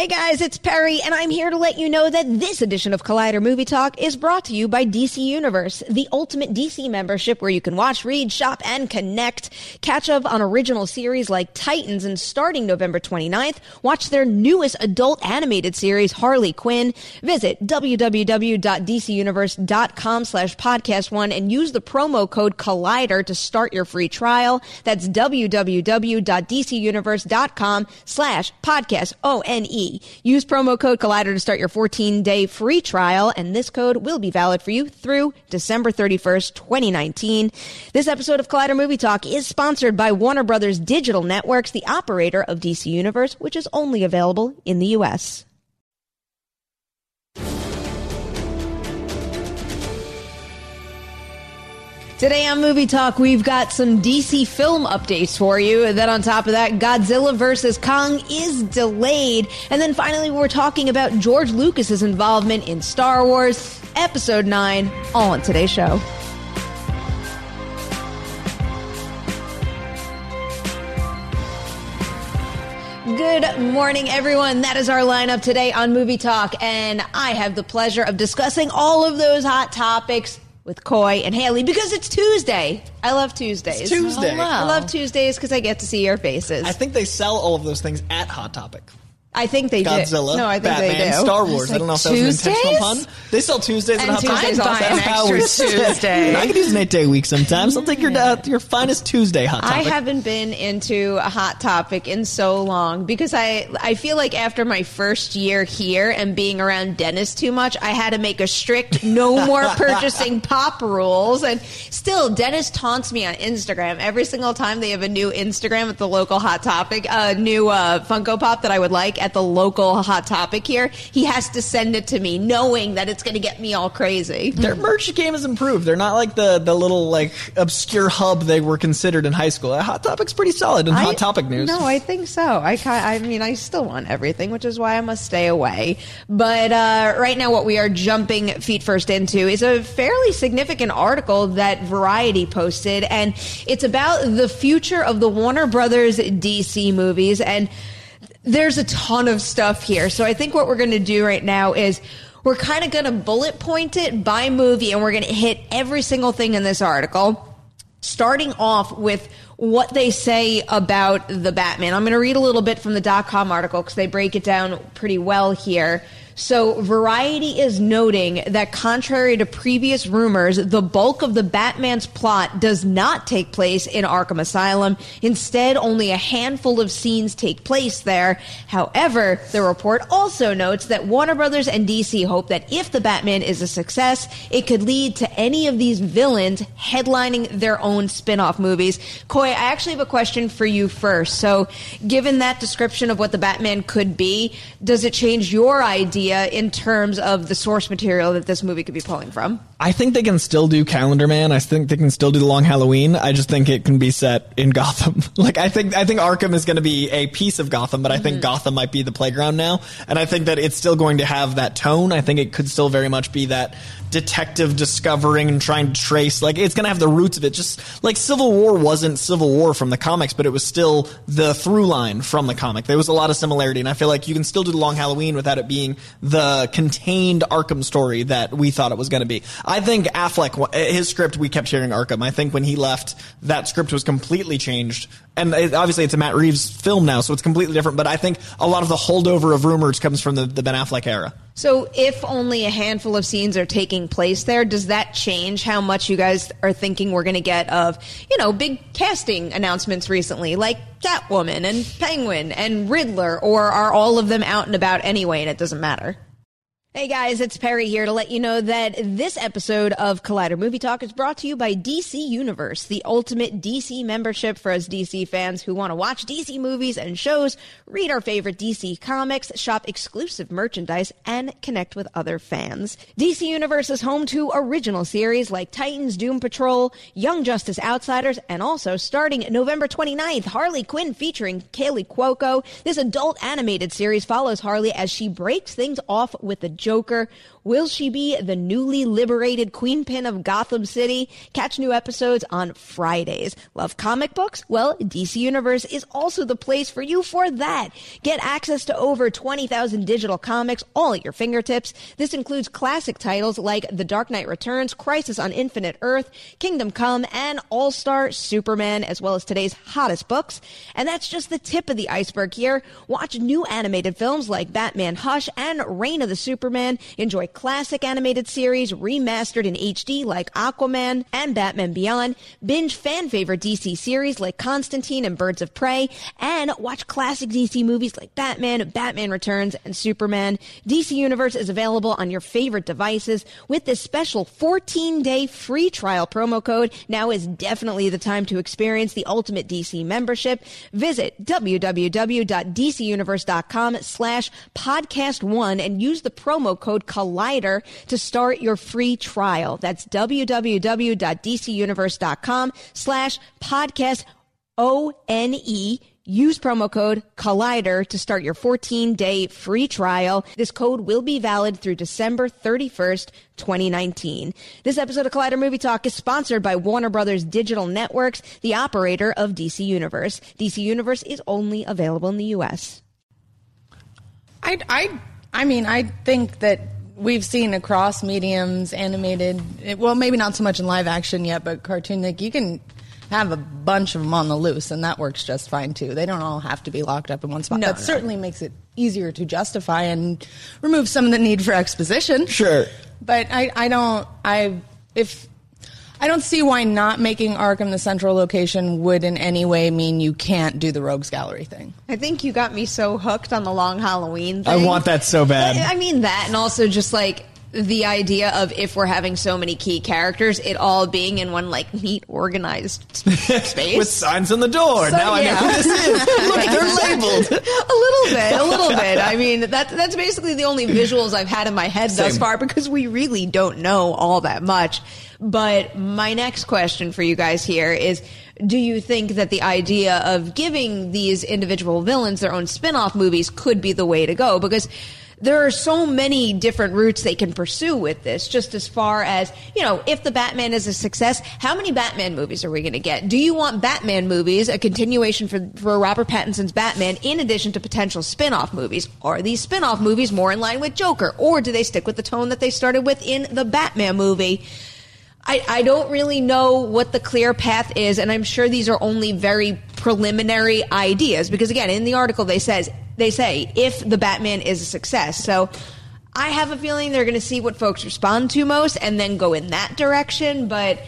Hey guys, it's Perri, and I'm here to let you know that this edition of Collider Movie Talk is brought to you by DC Universe, the ultimate DC membership where you can watch, read, shop, and connect. Catch up on original series like Titans, and starting November 29th, watch their newest adult animated series, Harley Quinn. Visit www.dcuniverse.com slash podcast one and use the promo code Collider to start your free trial. That's www.dcuniverse.com slash podcast O-N-E. Use promo code Collider to start your 14 day free trial, and this code will be valid for you through December 31st, 2019. This episode of Collider Movie Talk is sponsored by Warner Brothers Digital Networks, the operator of DC Universe, which is only available in the U.S. Today on Movie Talk, we've got some DC film updates for you. And then on top of that, Godzilla vs. Kong is delayed. And then finally, we're talking about George Lucas's involvement in Star Wars Episode 9, all on today's show. Good morning, everyone. That is our lineup today on Movie Talk. And I have the pleasure of discussing all of those hot topics with Coy and Haleigh because it's Tuesday. I love Tuesdays. It's Tuesday. Oh, wow. I love Tuesdays because I get to see your faces. I think they sell all of those things at Hot Topic. I think they Godzilla, do. No, I think Batman, they do. Star Wars. I, don't know if that was an intentional pun. They sell Tuesdays And at Hot Tuesdays Topic. also. That's how we Tuesday. I could use an eight day week sometimes. I'll take your uh, your finest Tuesday Hot topic. I haven't been into a hot topic in so long because I I feel like after my first year here and being around Dennis too much, I had to make a strict no more purchasing pop rules. And still, Dennis taunts me on Instagram every single time they have a new Instagram at the local hot topic, a new uh, Funko Pop that I would like at the local hot topic here. He has to send it to me, knowing that it's going to get me all crazy. Their merch game has improved. They're not like the, the little like obscure hub they were considered in high school. Hot Topic's pretty solid in I- Hot Topic news. No, I think so. I I mean, I still want everything, which is why I must stay away. But uh, right now, what we are jumping feet first into is a fairly significant article that Variety posted, and it's about the future of the Warner Brothers DC movies and. There's a ton of stuff here. So I think what we're going to do right now is we're kind of going to bullet point it by movie and we're going to hit every single thing in this article starting off with what they say about the Batman. I'm going to read a little bit from the dot com article because they break it down pretty well here. So, Variety is noting that contrary to previous rumors, the bulk of the Batman's plot does not take place in Arkham Asylum. Instead, only a handful of scenes take place there. However, the report also notes that Warner Brothers and DC hope that if the Batman is a success, it could lead to any of these villains headlining their own spin-off movies. Coy, I actually have a question for you first. So, given that description of what the Batman could be, does it change your idea in terms of the source material that this movie could be pulling from? I think they can still do Calendar Man. I think they can still do the Long Halloween. I just think it can be set in Gotham. like I think I think Arkham is going to be a piece of Gotham, but I think mm-hmm. Gotham might be the playground now. And I think that it's still going to have that tone. I think it could still very much be that detective discovering and trying to trace. Like it's going to have the roots of it. Just like Civil War wasn't Civil War from the comics, but it was still the through line from the comic. There was a lot of similarity, and I feel like you can still do the Long Halloween without it being the contained Arkham story that we thought it was going to be. I think Affleck, eh, his script, we kept hearing Arkham. I think when he left, that script was completely changed. And it, obviously, it's a Matt Reeves film now, so it's completely different. But I think a lot of the holdover of rumors comes from the, the Ben Affleck era. So, if only a handful of scenes are taking place there, does that change how much you guys are thinking we're going to get of, you know, big casting announcements recently, like Catwoman and Penguin and Riddler, or are all of them out and about anyway and it doesn't matter? Hey guys, it's Perri here to let you know that this episode of Collider Movie Talk is brought to you by DC Universe, the ultimate DC membership for us DC fans who want to watch DC movies and shows, read our favorite DC comics, shop exclusive merchandise, and connect with other fans. DC Universe is home to original series like Titans, Doom Patrol, Young Justice Outsiders, and also starting November 29th, Harley Quinn featuring Kaley Cuoco. This adult animated series follows Harley as she breaks things off with the Joker? Will she be the newly liberated queenpin of Gotham City? Catch new episodes on Fridays. Love comic books? Well, DC Universe is also the place for you for that. Get access to over 20,000 digital comics all at your fingertips. This includes classic titles like The Dark Knight Returns, Crisis on Infinite Earth, Kingdom Come, and All Star Superman, as well as today's hottest books. And that's just the tip of the iceberg here. Watch new animated films like Batman Hush and Reign of the Supermen. Enjoy classic animated series remastered in HD like Aquaman and Batman Beyond, binge fan favorite DC series like Constantine and Birds of Prey, and watch classic DC movies like Batman, Batman Returns, and Superman. DC Universe is available on your favorite devices with this special 14 day free trial promo code. Now is definitely the time to experience the ultimate DC membership. Visit www.dcuniverse.com slash podcast one and use the promo code Collider to start your free trial. That's www.dcuniverse.com slash podcast O-N-E. Use promo code Collider to start your 14 day free trial. This code will be valid through December 31st, 2019. This episode of Collider Movie Talk is sponsored by Warner Brothers Digital Networks, the operator of DC Universe. DC Universe is only available in the U.S. I, I, I mean, I think that we've seen across mediums, animated, eh, well, maybe not so much in live action yet, but cartoon, like you can have a bunch of them on the loose, and that works just fine too. They don't all have to be locked up in one spot. No, that no. certainly makes it easier to justify and remove some of the need for exposition. Sure. But I, I don't, I, if, I don't see why not making Arkham the central location would in any way mean you can't do the Rogues Gallery thing. I think you got me so hooked on the long Halloween I want that so bad. I I mean that, and also just like the idea of if we're having so many key characters, it all being in one like neat, organized space. With signs on the door. So, now I know who this is. Look, they're labeled. a little bit, a little bit. I mean, that, that's basically the only visuals I've had in my head thus far because we really don't know all that much. But my next question for you guys here is do you think that the idea of giving these individual villains their own spin off movies could be the way to go? Because there are so many different routes they can pursue with this, just as far as, you know, if the Batman is a success, how many Batman movies are we going to get? Do you want Batman movies, a continuation for, for Robert Pattinson's Batman, in addition to potential spin off movies? Are these spin off movies more in line with Joker? Or do they stick with the tone that they started with in the Batman movie? I, I don't really know what the clear path is, and I'm sure these are only very preliminary ideas because again, in the article they says they say if the Batman is a success. So I have a feeling they're going to see what folks respond to most and then go in that direction, but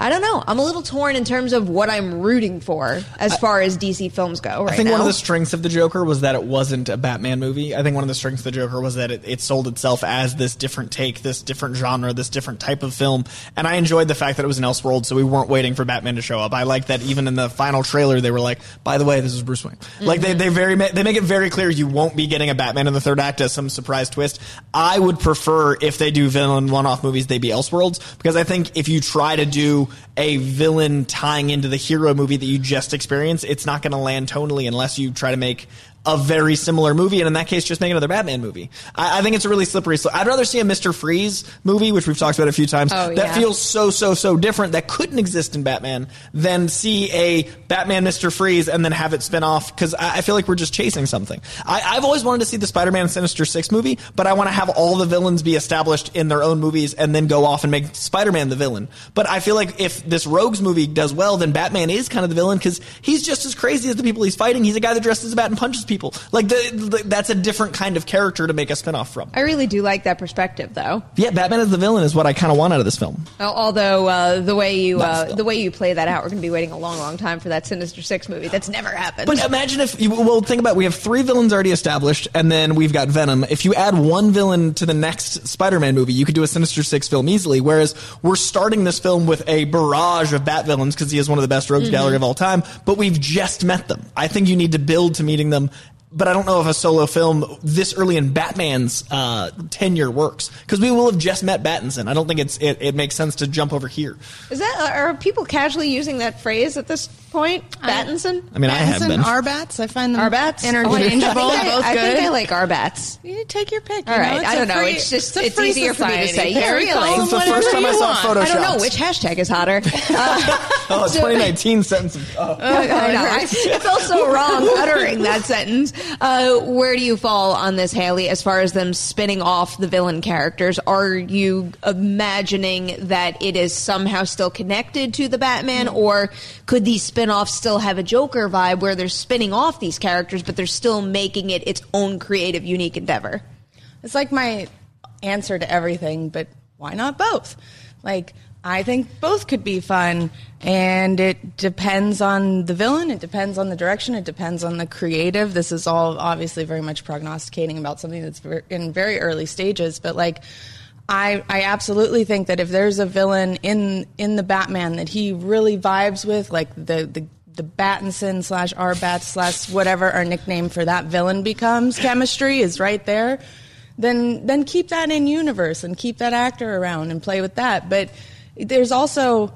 I don't know. I'm a little torn in terms of what I'm rooting for as far as DC films go right I think now. one of the strengths of the Joker was that it wasn't a Batman movie. I think one of the strengths of the Joker was that it, it sold itself as this different take, this different genre, this different type of film. And I enjoyed the fact that it was an Elseworld, so we weren't waiting for Batman to show up. I like that even in the final trailer, they were like, "By the way, this is Bruce Wayne." Like they mm-hmm. they very they make it very clear you won't be getting a Batman in the third act as some surprise twist. I would prefer if they do villain one-off movies, they be Elseworlds because I think if you try to do a villain tying into the hero movie that you just experienced, it's not going to land tonally unless you try to make a very similar movie, and in that case, just make another Batman movie. I, I think it's a really slippery slope. I'd rather see a Mister Freeze movie, which we've talked about a few times, Oh, that yeah. feels so so so different that couldn't exist in Batman, than see a Batman Mister Freeze and then have it spin off because I, I feel like we're just chasing something. I, I've always wanted to see the Spider-Man Sinister Six movie, but I want to have all the villains be established in their own movies and then go off and make Spider-Man the villain. But I feel like if this Rogues movie does well, then Batman is kind of the villain because he's just as crazy as the people he's fighting. He's a guy that dresses as a bat and punches people. Like the, the, that's a different kind of character to make a spin-off from. I really do like that perspective though. Yeah, Batman as the villain is what I kind of want out of this film. Al- Although uh, the way you uh, the way you play that out, we're going to be waiting a long, long time for that Sinister Six movie. That's never happened. But imagine if you well think about it, we have three villains already established, and then we've got Venom. If you add one villain to the next Spider-Man movie, you could do a Sinister Six film easily. Whereas we're starting this film with a barrage of Bat villains because he is one of the best rogues gallery of all time, but we've just met them. I think you need to build to meeting them. But I don't know if a solo film this early in Batman's uh, tenure works because we will have just met Battinson. I don't think it's it, it makes sense to jump over here. Is that are people casually using that phrase at this point? Battinson? I mean, I have Pattinson, been. Arbats, I find them Arbats? interchangeable, Oh, I, think I- both I good. think I like Arbats. you take your pick. All you know, right, it's don't know. It's just a it's free easier for me to say. Yeah, Harry, really. call Since the first time I saw want. photo I don't know which hashtag is hotter. Uh, Oh, So- 2019 sentence. Of, oh. I know. I, I felt so wrong uttering that sentence. Uh, where do you fall on this, Haleigh, as far as them spinning off the villain characters? Are you imagining that it is somehow still connected to the Batman, or could these spin offs still have a Joker vibe where they're spinning off these characters, but they're still making it its own creative, unique endeavor? It's like my answer to everything, but why not both? Like, I think both could be fun, and it depends on the villain, it depends on the direction, it depends on the creative. This is all obviously very much prognosticating about something that's in very early stages, but like, I, I absolutely think that if there's a villain in in the Batman that he really vibes with, like the the the Battinson slash Bat slash whatever our nickname for that villain becomes, chemistry is right there. Then then keep that in universe and keep that actor around and play with that. But there's also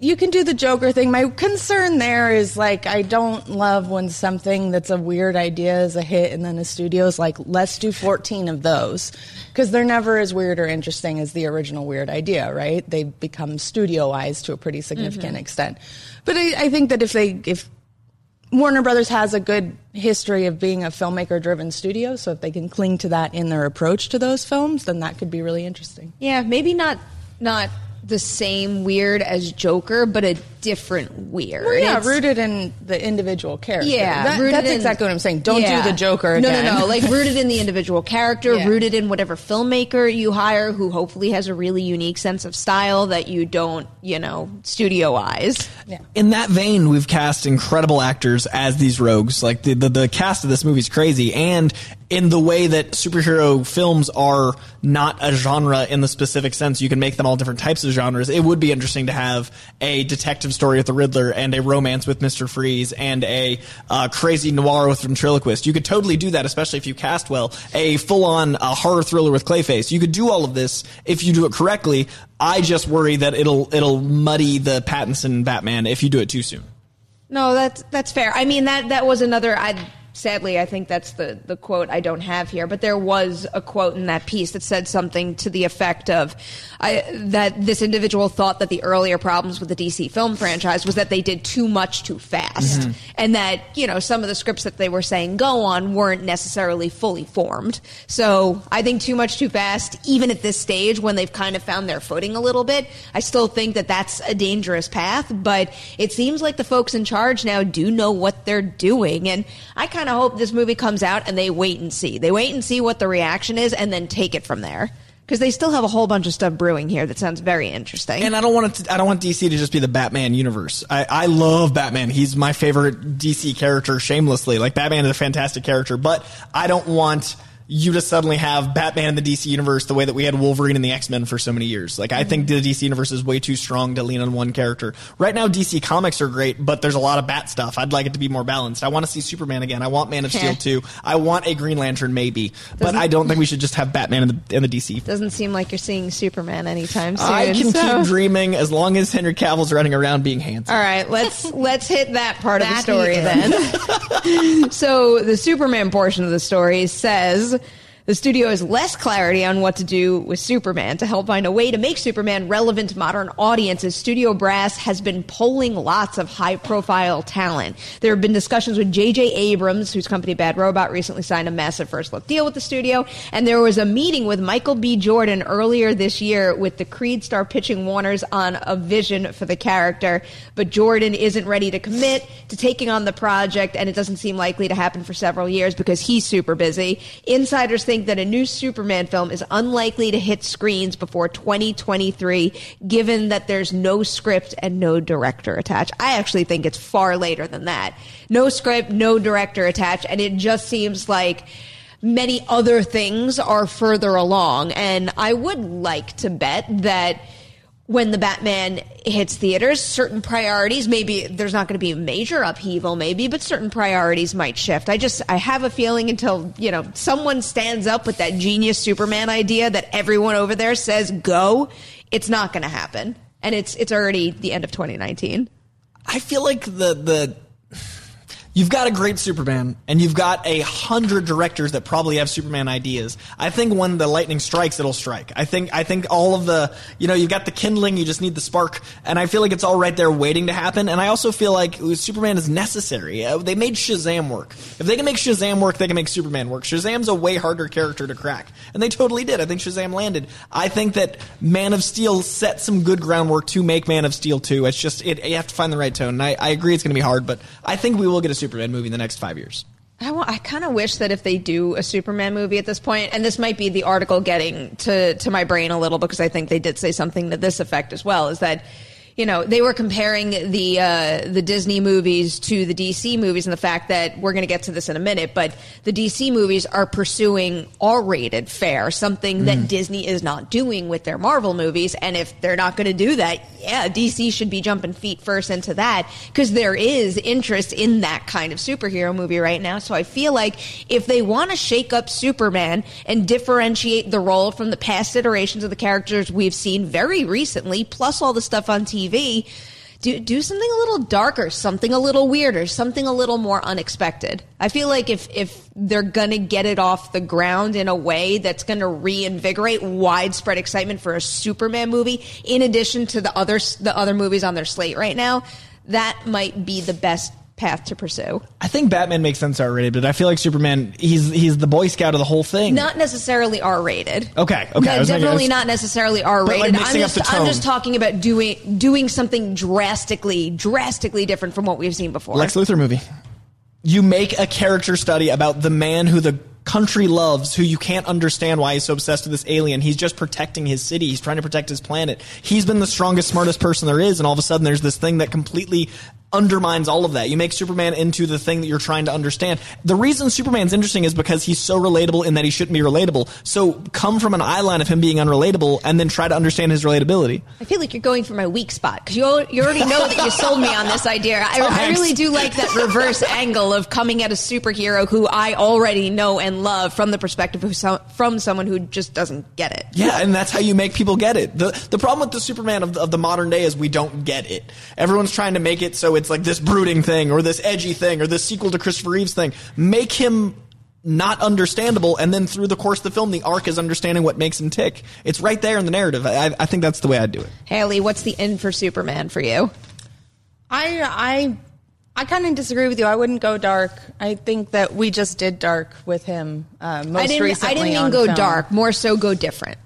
you can do the Joker thing. My concern there is like I don't love when something that's a weird idea is a hit, and then the studio's like, let's do 14 of those because they're never as weird or interesting as the original weird idea, right? They become studioized to a pretty significant mm-hmm. extent. But I, I think that if they if Warner Brothers has a good history of being a filmmaker driven studio, so if they can cling to that in their approach to those films, then that could be really interesting. Yeah, maybe not not the same weird as Joker, but a different weird. Well, yeah, It's- rooted in the individual character. Yeah, That- that's in- exactly what I'm saying. Don't Yeah. do the Joker. No, again. no, no. Like rooted in the individual character, Yeah. rooted in whatever filmmaker you hire, who hopefully has a really unique sense of style that you don't, you know, studioize. yeah. in that vein, we've cast incredible actors as these rogues. Like the, the the cast of this movie is crazy, and in the way that superhero films are not a genre in the specific sense, you can make them all different types of genres. It would be interesting to have a detective story with the Riddler and a romance with Mister Freeze and a uh, crazy noir with ventriloquist. You could totally do that, especially if you cast well. A full on uh, horror thriller with Clayface. You could do all of this if you do it correctly. I just worry that it'll it'll muddy the Pattinson Batman if you do it too soon. No, that's that's fair. I mean that that was another. I sadly I think that's the the quote I don't have here, but there was a quote in that piece that said something to the effect of I, that this individual thought that the earlier problems with the DC film franchise was that they did too much too fast, mm-hmm. and that you know some of the scripts that they were saying go on weren't necessarily fully formed. So I think too much too fast, even at this stage when they've kind of found their footing a little bit, I still think that that's a dangerous path. But it seems like the folks in charge now do know what they're doing, and I kind of hope this movie comes out and they wait and see. They wait and see what the reaction is, and then take it from there. Because they still have a whole bunch of stuff brewing here that sounds very interesting. And I don't want to, I don't want DC to just be the Batman universe. I, I love Batman. He's my favorite DC character shamelessly. Like Batman is a fantastic character, but I don't want you just suddenly have Batman in the DC universe the way that we had Wolverine in the X-Men for so many years. Like I think mm-hmm. the DC universe is way too strong to lean on one character. Right now DC comics are great, but there's a lot of Bat stuff. I'd like it to be more balanced. I want to see Superman again. I want Man of Steel 2. I want a Green Lantern maybe. But I don't think we should just have Batman in the in the DC Doesn't seem like you're seeing Superman anytime soon. I can so- keep dreaming as long as Henry Cavill's running around being handsome. All right, let's let's hit that part of the story then. so the Superman portion of the story says the studio has less clarity on what to do with Superman to help find a way to make Superman relevant to modern audiences. Studio Brass has been polling lots of high-profile talent. There have been discussions with J.J. Abrams, whose company Bad Robot recently signed a massive first-look deal with the studio, and there was a meeting with Michael B. Jordan earlier this year with the Creed star pitching Warner's on a vision for the character, but Jordan isn't ready to commit to taking on the project, and it doesn't seem likely to happen for several years because he's super busy. Insiders think that a new Superman film is unlikely to hit screens before 2023, given that there's no script and no director attached. I actually think it's far later than that. No script, no director attached, and it just seems like many other things are further along. And I would like to bet that when the Batman hits theaters, certain priorities, maybe there's not going to be a major upheaval, maybe, but certain priorities might shift. I just, I have a feeling until, you know, someone stands up with that genius Superman idea that everyone over there says go, it's not going to happen. And it's, it's already the end of 2019. I feel like the the you've got a great Superman and you've got a hundred directors that probably have Superman ideas. I think when the lightning strikes, it'll strike. I think I think all of the you know you've got the kindling, you just need the spark, and I feel like it's all right there waiting to happen. And I also feel like Superman is necessary. Uh, they made Shazam work. If they can make Shazam work, they can make Superman work. Shazam's a way harder character to crack, and they totally did. I think Shazam landed. I think that Man of Steel set some good groundwork to make Man of Steel 2. It's just it, you have to find the right tone. And I, I agree it's going to be hard, but I think we will get a Superman movie in the next five years. I kind of wish that if they do a Superman movie at this point, and this might be the article getting to, to my brain a little because I think they did say something to this effect as well, is that you know they were comparing the uh, the Disney movies to the DC movies, and the fact that we're going to get to this in a minute, but the DC movies are pursuing R-rated fare, something that Disney is not doing with their Marvel movies, and if they're not going to do that, yeah, DC should be jumping feet first into that because there is interest in that kind of superhero movie right now. So I feel like if they want to shake up Superman and differentiate the role from the past iterations of the characters we've seen very recently, plus all the stuff on TV, do do something a little darker, something a little weirder, something a little more unexpected. I feel like if if they're gonna get it off the ground in a way that's gonna reinvigorate widespread excitement for a Superman movie, in addition to the other the other movies on their slate right now, that might be the best path to pursue. I think Batman makes sense R-rated, but I feel like Superman he's he's the Boy Scout of the whole thing. Not necessarily R rated. Okay, okay, No, thinking- definitely was- not necessarily R rated. like, I'm just I'm just talking about doing doing something drastically, drastically different from what we've seen before. Lex Luthor movie. You make a character study about the man who the country loves, who you can't understand why he's so obsessed with this alien. He's just protecting his city. He's trying to protect his planet. He's been the strongest, smartest person there is, and all of a sudden there's this thing that completely undermines all of that. You make Superman into the thing that you're trying to understand. The reason Superman's interesting is because he's so relatable in that he shouldn't be relatable. So come from an eye line of him being unrelatable and then try to understand his relatability. I feel like you're going for my weak spot because you, you already know that you sold me on this idea. I, I really do like that reverse angle of coming at a superhero who I already know and love from the perspective of some, from someone who just doesn't get it. Yeah, and that's how you make people get it. The the problem with the Superman of of the modern day is we don't get it. Everyone's trying to make it so it's like this brooding thing or this edgy thing or this sequel to Christopher Reeves thing. Make him not understandable, and then through the course of the film, the arc is understanding what makes him tick. It's right there in the narrative. I, I think that's the way I'd do it. Haleigh, what's the end for Superman for you? I I I kind of disagree with you. I wouldn't go dark. I think that we just did dark with him uh, most I didn't. recently. I didn't mean on go film. dark. More so, go different.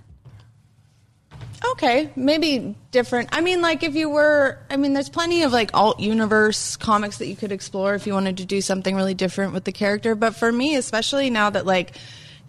Okay, maybe different. I mean, like if you were, I mean, there's plenty of like alt universe comics that you could explore if you wanted to do something really different with the character. But for me, especially now that like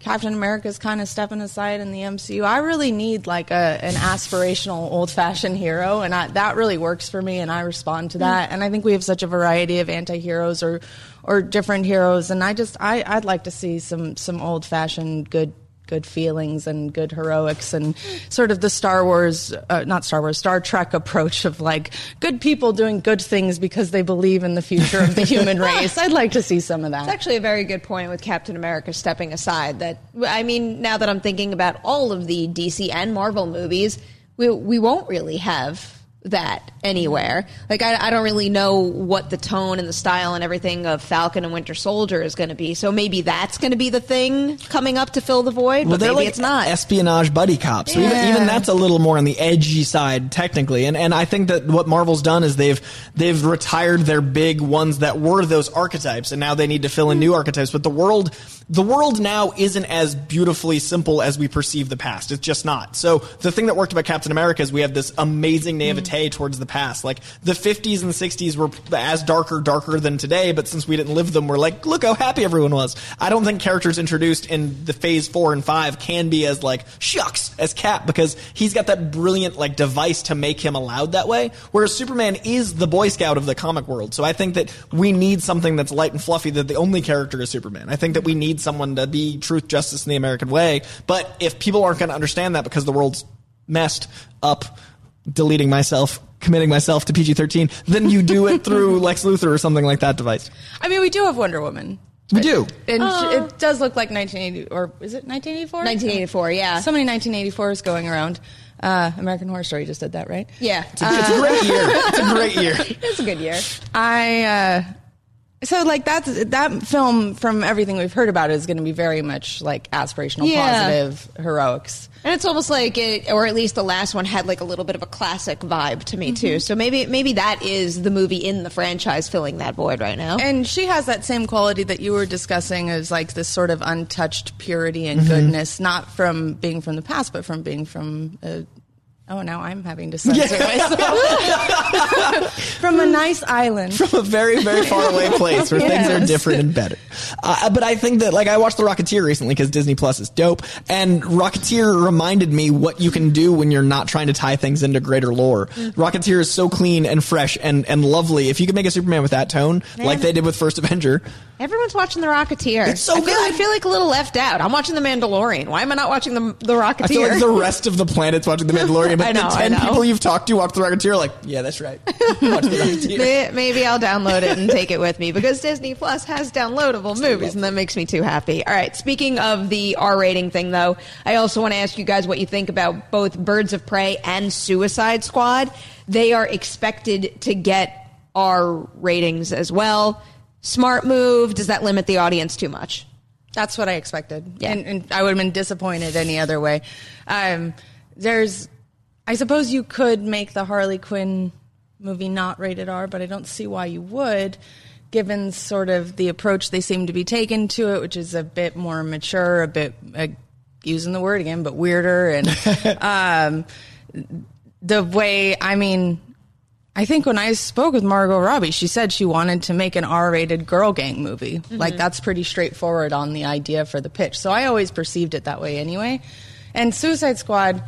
Captain America's kind of stepping aside in the MCU, I really need like a an aspirational old fashioned hero, and I, that really works for me, and I respond to that. And I think we have such a variety of anti heroes or or different heroes, and I just I I'd like to see some some old fashioned good good feelings and good heroics and sort of the Star Wars, uh, not Star Wars, Star Trek approach of like good people doing good things because they believe in the future of the human race. I'd like to see some of that. It's actually a very good point with Captain America stepping aside. That I mean, now that I'm thinking about all of the DC and Marvel movies, we we won't really have that anywhere. Like I, I don't really know what the tone and the style and everything of Falcon and Winter Soldier is going to be. So maybe that's going to be the thing coming up to fill the void. but maybe like it's not. espionage buddy cops. So even, Yeah. even that's a little more on the edgy side, technically. And and I think that what Marvel's done is they've they've retired their big ones that were those archetypes, and now they need to fill in hmm. new archetypes. But the world the world now isn't as beautifully simple as we perceive the past. It's just not. So the thing that worked about Captain America is we have this amazing naivete mm. towards the past. Like the 50s and 60s were as darker, darker than today, but since we didn't live them, we're like, look how happy everyone was. I don't think characters introduced in the phase four and five can be as like shucks as Cap because he's got that brilliant like device to make him allowed that way. Whereas Superman is the Boy Scout of the comic world. So I think that we need something that's light and fluffy that the only character is Superman. I think that we need someone to be truth, justice, and the American way. But if people aren't going to understand that because the world's messed up, deleting myself, committing myself to PG 13, then you do it through Lex Luthor or something like that device. I mean, we do have Wonder Woman. We do. And sh it does look like 1980, or is it 1984? 1984, yeah. So many 1984s going around. Uh, American Horror Story just did that, right? Yeah. It's a great year. It's a great year. it's a good year. I uh, so like that's that film from everything we've heard about is going to be very much like aspirational, Yeah. positive heroics. And it's almost like it, or at least the last one had like a little bit of a classic vibe to me too. So maybe maybe that is the movie in the franchise filling that void right now. And she has that same quality that you were discussing as like this sort of untouched purity and Mm-hmm. goodness, not from being from the past, but from being from. A, oh, now I'm having to censor myself. from a nice island. from a very very far away place where things are different and better. Uh, but I think that like I watched The Rocketeer recently because Disney Plus is dope, and Rocketeer reminded me what you can do when you're not trying to tie things into greater lore. Rocketeer is so clean and fresh and and lovely. If you could make a Superman with that tone, like they did with First Avenger, Everyone's watching The Rocketeer. It's so I feel, good. I feel like a little left out. I'm watching The Mandalorian. Why am I not watching The, the Rocketeer? I feel like the rest of the planet's watching The Mandalorian, but I know, the I ten know. people you've talked to watch The Rocketeer are like, yeah, that's right. Watch The Rocketeer. Maybe I'll download it and take it with me because Disney Plus has downloadable movies, and that makes me too happy. All right, speaking of the R rating thing, though, I also want to ask you guys what you think about both Birds of Prey and Suicide Squad. They are expected to get R ratings as well. Smart move. Does that limit the audience too much? That's what I expected, Yeah. and, and I would have been disappointed any other way. Um, there's, I suppose you could make the Harley Quinn movie not rated R, but I don't see why you would, given sort of the approach they seem to be taking to it, which is a bit more mature, a bit uh, using the word again, but weirder, and um, the way I mean. I think when I spoke with Margot Robbie, she said she wanted to make an R-rated girl gang movie. Mm-hmm. Like that's pretty straightforward on the idea for the pitch. So I always perceived it that way anyway. And Suicide Squad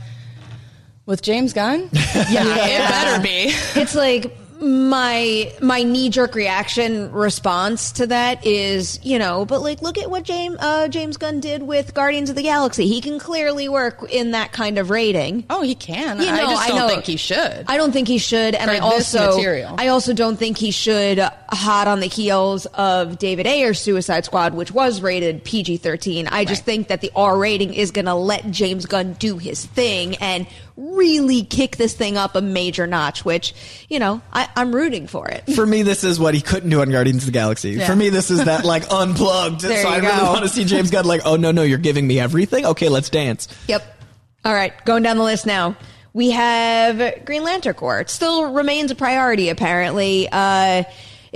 with James Gunn, yeah, it better be. it's like my my knee jerk reaction response to that is you know but like look at what James uh, James Gunn did with Guardians of the Galaxy he can clearly work in that kind of rating Oh, he can. You I just don't know. think he should. I don't think he should, and I also material. I also don't think he should. Hot on the heels of David Ayer's Suicide Squad, which was rated PG thirteen. I just Right. think that the R rating is going to let James Gunn do his thing and really kick this thing up a major notch. Which you know I, I'm rooting for it. For me, this is what he couldn't do on Guardians of the Galaxy. Yeah. For me, this is that like unplugged. There so I really want to see James Gunn like, oh no, no, you're giving me everything. Okay, let's dance. Yep. All right, going down the list now. We have Green Lantern Corps. It still remains a priority, apparently. Uh,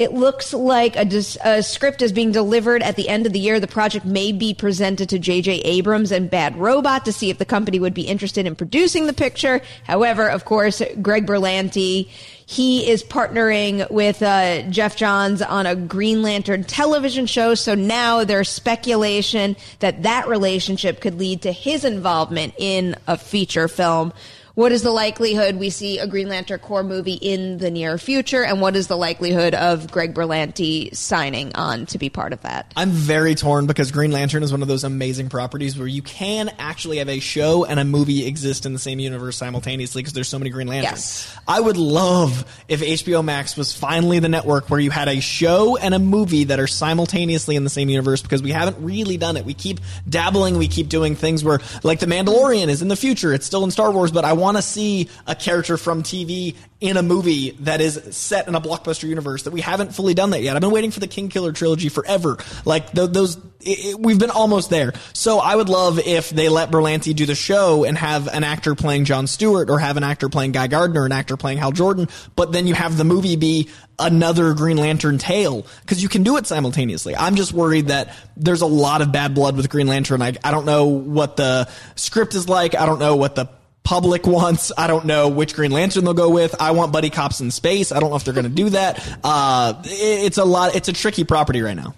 it looks like a, dis- a script is being delivered at the end of the year. The project may be presented to J.J. Abrams and Bad Robot to see if the company would be interested in producing the picture. However, of course, Greg Berlanti, he is partnering with uh, Geoff Johns on a Green Lantern television show. So now there's speculation that that relationship could lead to his involvement in a feature film. What is the likelihood we see a Green Lantern Corps movie in the near future? And what is the likelihood of Greg Berlanti signing on to be part of that? I'm very torn because Green Lantern is one of those amazing properties where you can actually have a show and a movie exist in the same universe simultaneously because there's so many Green Lanterns. Yes. I would love if HBO Max was finally the network where you had a show and a movie that are simultaneously in the same universe because we haven't really done it. We keep dabbling, we keep doing things where like The Mandalorian is in the future, it's still in Star Wars, but I want to see a character from TV in a movie that is set in a blockbuster universe that we haven't fully done that yet. I've been waiting for the Kingkiller trilogy forever. Like th- those, it, it- we've been almost there. So I would love if they let Berlanti do the show and have an actor playing John Stewart or have an actor playing Guy Gardner, an actor playing Hal Jordan, but then you have the movie be another Green Lantern tale because you can do it simultaneously. I'm just worried that there's a lot of bad blood with Green Lantern. I, I don't know what the script is like. I don't know what the public wants. I don't know which Green Lantern they'll go with. I want buddy cops in space. I don't know if they're going to do that. Uh, it- it's a lot. It's a tricky property right now.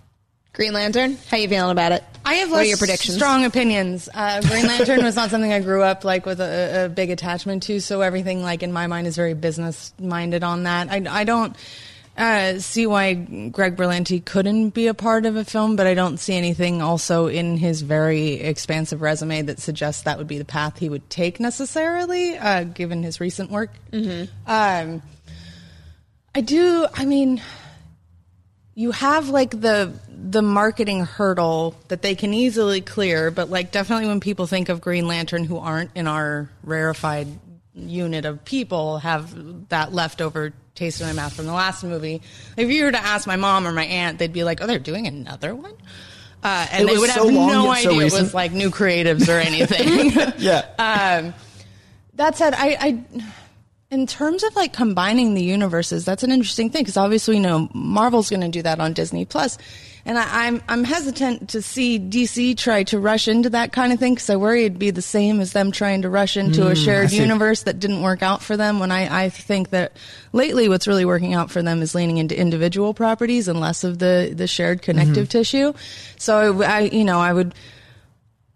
Green Lantern, how you feeling about it? I have what less your predictions? strong opinions. Uh, Green Lantern was not something I grew up like with a, a big attachment to, so everything like in my mind is very business minded on that. I, I don't uh, see why Greg Berlanti couldn't be a part of a film, but I don't see anything also in his very expansive resume that suggests that would be the path he would take necessarily, uh, given his recent work. Um, I do. I mean you have like the the marketing hurdle that they can easily clear, but like definitely when people think of Green Lantern who aren't in our rarefied unit of people have that leftover taste in my mouth from the last movie. If you were to ask my mom or my aunt, they'd be like, "Oh, they're doing another one." Uh, and they would so have long no yet so idea it was like new creatives or anything. Yeah. Um, that said, I, I, in terms of like combining the universes, that's an interesting thing because obviously, you know, Marvel's going to do that on Disney Plus, and I, I'm I'm hesitant to see DC try to rush into that kind of thing because I worry it'd be the same as them trying to rush into a hmm, shared universe that didn't work out for them. When I I think that lately, what's really working out for them is leaning into individual properties and less of the the shared connective mm-hmm. tissue. So I, you know, I would.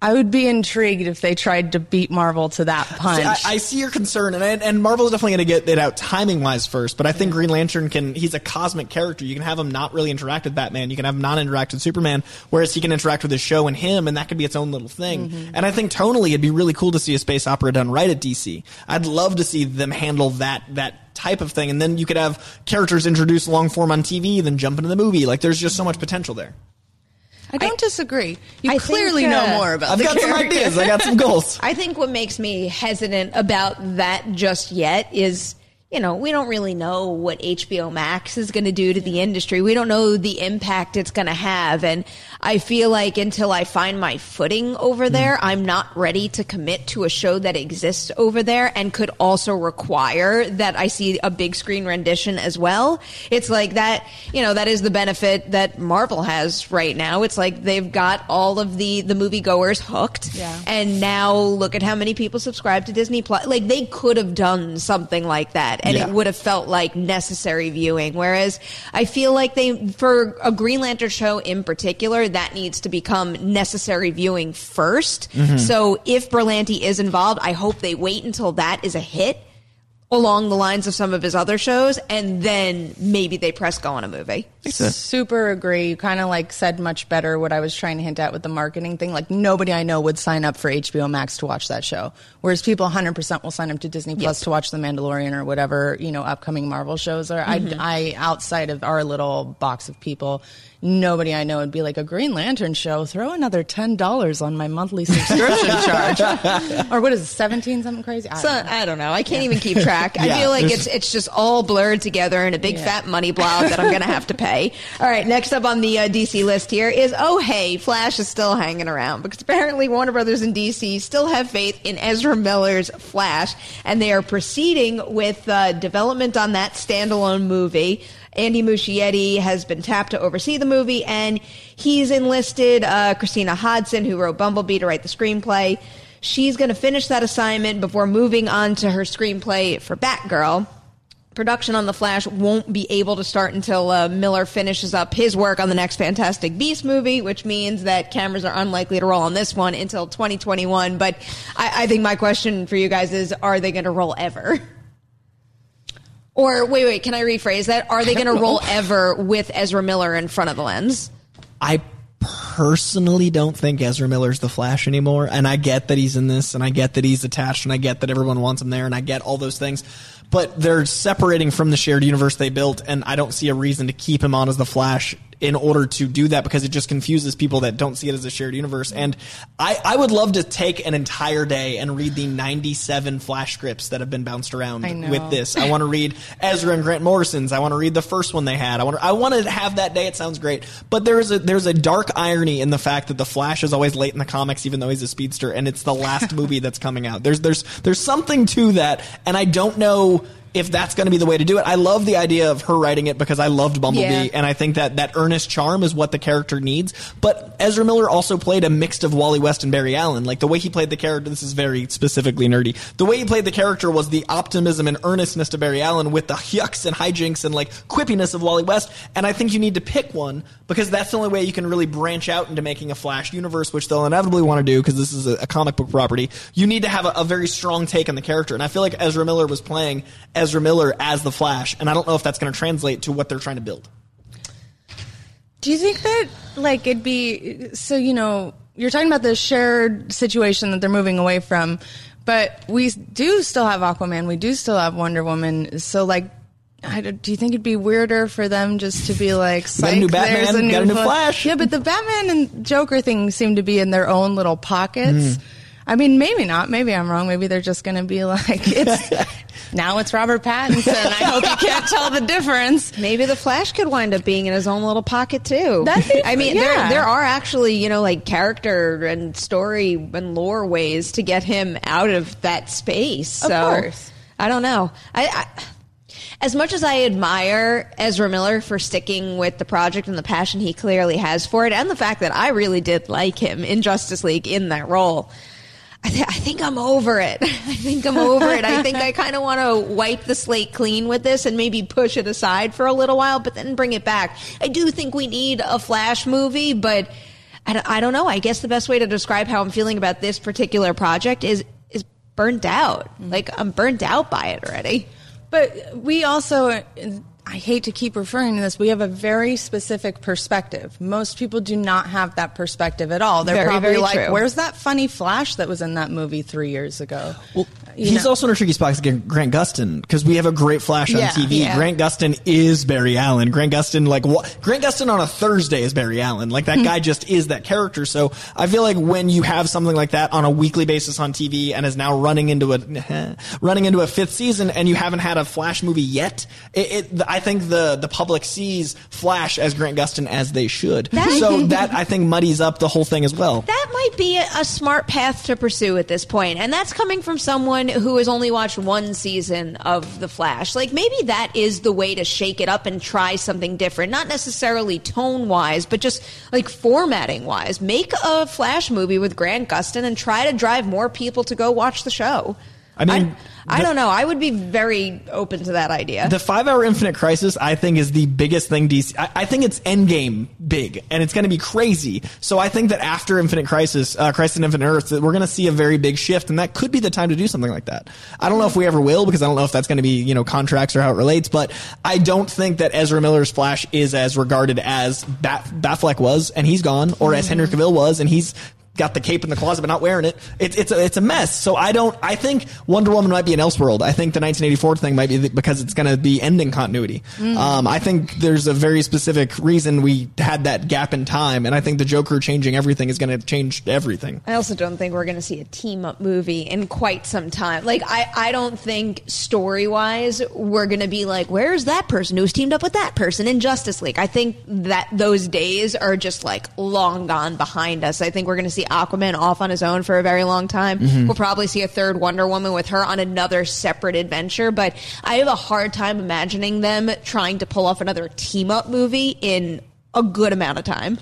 I would be intrigued if they tried to beat Marvel to that punch. See, I, I see your concern, and and Marvel's definitely going to get it out timing wise first. But I think Green Lantern can. He's a cosmic character. You can have him not really interact with Batman. You can have him not interact with Superman, whereas he can interact with his show and him, and that could be its own little thing. Mm-hmm. And I think tonally, it'd be really cool to see a space opera done right at DC. I'd love to see them handle that that type of thing, and then you could have characters introduced long form on TV, then jump into the movie. Like there's just so much potential there. I don't disagree. You I clearly think, uh, know more about I've the got some ideas. I got some goals. I think what makes me hesitant about that just yet is, you know, we don't really know what HBO Max is going to do to the industry. We don't know the impact it's going to have. And I feel like until I find my footing over mm. there, I'm not ready to commit to a show that exists over there and could also require that I see a big screen rendition as well. It's like that, you know, that is the benefit that Marvel has right now. It's like they've got all of the, the moviegoers hooked. Yeah. And now look at how many people subscribe to Disney Plus. Like they could have done something like that and Yeah. it would have felt like necessary viewing. Whereas I feel like they, for a Green Lantern show in particular, that needs to become necessary viewing 1st Mm-hmm. So if Berlanti is involved, I hope they wait until that is a hit along the lines of some of his other shows and then maybe they press go on a movie. Super agree. You kind of like said much better what I was trying to hint at with the marketing thing. Like nobody I know would sign up for HBO Max to watch that show, whereas people 100% will sign up to Disney Plus to watch The Mandalorian or whatever you know upcoming Marvel shows are. Mm-hmm. I, I outside of our little box of people, nobody I know would be like a Green Lantern show. Throw another ten dollars on my monthly subscription charge, or what is it, seventeen something crazy? I So, don't know. I don't know. I can't even keep track. I Yeah, feel like it's it's just all blurred together in a big Yeah. fat money blob that I'm going to have to pay. All right, next up on the uh, DC list here is oh hey, Flash is still hanging around because apparently Warner Brothers and DC still have faith in Ezra Miller's Flash, and they are proceeding with uh, development on that standalone movie. Andy Muschietti has been tapped to oversee the movie, and he's enlisted uh, Christina Hodson, who wrote Bumblebee, to write the screenplay. She's going to finish that assignment before moving on to her screenplay for Batgirl. Production on The Flash won't be able to start until uh, Miller finishes up his work on the next Fantastic Beast movie, which means that cameras are unlikely to roll on this one until 2021. But I, I think my question for you guys is are they going to roll ever? Or wait, wait, can I rephrase that? Are they going to roll ever with Ezra Miller in front of the lens? I personally don't think Ezra Miller's the Flash anymore, and I get that he's in this, and I get that he's attached, and I get that everyone wants him there, and I get all those things. But they're separating from the shared universe they built, and I don't see a reason to keep him on as the Flash in order to do that because it just confuses people that don't see it as a shared universe. And I, I would love to take an entire day and read the 97 Flash scripts that have been bounced around with this. I want to read Ezra and Grant Morrison's. I want to read the first one they had. I want to, I want to have that day. It sounds great. But there's a there's a dark irony in the fact that the Flash is always late in the comics, even though he's a speedster, and it's the last movie that's coming out. There's there's there's something to that, and I don't know if that's going to be the way to do it. I love the idea of her writing it because I loved Bumblebee, Yeah. and I think that that earnest charm is what the character needs. But Ezra Miller also played a mix of Wally West and Barry Allen. Like the way he played the character, this is very specifically nerdy. The way he played the character was the optimism and earnestness to Barry Allen with the yucks and hijinks and like quippiness of Wally West. And I think you need to pick one because that's the only way you can really branch out into making a Flash universe, which they'll inevitably want to do because this is a, a comic book property. You need to have a, a very strong take on the character. And I feel like Ezra Miller was playing Ezra Miller as the Flash, and I don't know if that's going to translate to what they're trying to build. Do you think that like it'd be so you know you're talking about the shared situation that they're moving away from, but we do still have Aquaman, we do still have Wonder Woman. So like, do you think it'd be weirder for them just to be like, got a "Psych, new Batman, there's a got a new Fla-" Flash. Yeah, but the Batman and Joker thing seem to be in their own little pockets. Hmm. I mean, maybe not. Maybe I'm wrong. Maybe they're just going to be like, it's now it's Robert Pattinson. I hope you can't tell the difference. Maybe the Flash could wind up being in his own little pocket too. Be- I mean, yeah. there there are actually you know like character and story and lore ways to get him out of that space. Of So course. I don't know. I, I as much as I admire Ezra Miller for sticking with the project and the passion he clearly has for it, and the fact that I really did like him in Justice League in that role. I, th- I think I'm over it. I think I'm over it. I think I kind of want to wipe the slate clean with this and maybe push it aside for a little while, but then bring it back. I do think we need a Flash movie, but I don't, I don't know. I guess the best way to describe how I'm feeling about this particular project is is burnt out. Mm-hmm. Like I'm burnt out by it already. But we also, I hate to keep referring to this, we have a very specific perspective. Most people do not have that perspective at all. They're Very, probably very like, true. where's that funny Flash that was in that movie three years ago? Well, You he's know. also in a tricky spot against Grant Gustin because we have a great Flash on Yeah, TV. yeah. Grant Gustin is Barry Allen. Grant Gustin, like what? Grant Gustin on a Thursday is Barry Allen. Like that guy just is that character. So I feel like when you have something like that on a weekly basis on TV and is now running into a running into a fifth season, and you haven't had a Flash movie yet, it, it I think the the public sees Flash as Grant Gustin as they should. That- so that I think muddies up the whole thing as well. That might be a, a smart path to pursue at this point, and that's coming from someone who has only watched one season of The Flash. Like maybe that is the way to shake it up and try something different, not necessarily tone wise, but just like formatting wise. Make a Flash movie with Grant Gustin and try to drive more people to go watch the show. I mean, I, the- don't know. I would be very open to that idea. The five hour Infinite Crisis, I think, is the biggest thing DC. I, I think it's Endgame big, and it's going to be crazy. So I think that after Infinite Crisis, uh, Crisis on Infinite Earth, that we're going to see a very big shift, and that could be the time to do something like that. I don't know if we ever will, because I don't know if that's going to be, you know, contracts or how it relates, but I don't think that Ezra Miller's Flash is as regarded as Bat, Batfleck was, and he's gone, or as Henry Cavill was, and he's got the cape in the closet but not wearing it. It's it's a, it's a mess. So I don't. I think Wonder Woman might be an Elseworld. I think the 1984 thing might be the, because it's going to be ending continuity. Um, I think there's a very specific reason we had that gap in time, and I think the Joker changing everything is going to change everything. I also don't think we're going to see a team up movie in quite some time. Like, I, I don't think story wise we're going to be like, where's that person who's teamed up with that person in Justice League? I think that those days are just like long gone behind us. I think we're going to see Aquaman off on his own for a very long time. Mm-hmm. We'll probably see a third Wonder Woman with her on another separate adventure, but I have a hard time imagining them trying to pull off another team up movie in a good amount of time.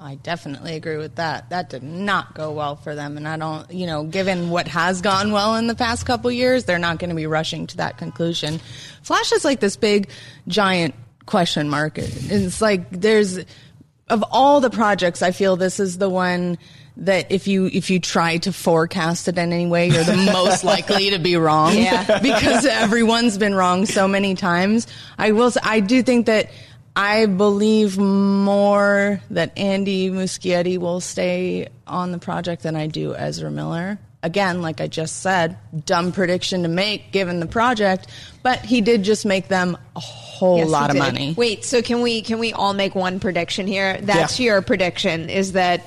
I definitely agree with that. That did not go well for them, and I don't, you know, given what has gone well in the past couple years, they're not going to be rushing to that conclusion. Flash is like this big, giant question mark. It's like there's of all the projects, I feel this is the one that if you if you try to forecast it in any way, you're the most likely to be wrong. Yeah. because everyone's been wrong so many times. I will. Say, I do think that I believe more that Andy Muschietti will stay on the project than I do Ezra Miller. Again, like I just said, dumb prediction to make given the project, but he did just make them a whole Yes, lot of did. money. Wait, so can we can we all make one prediction here? That's Yeah. your prediction is that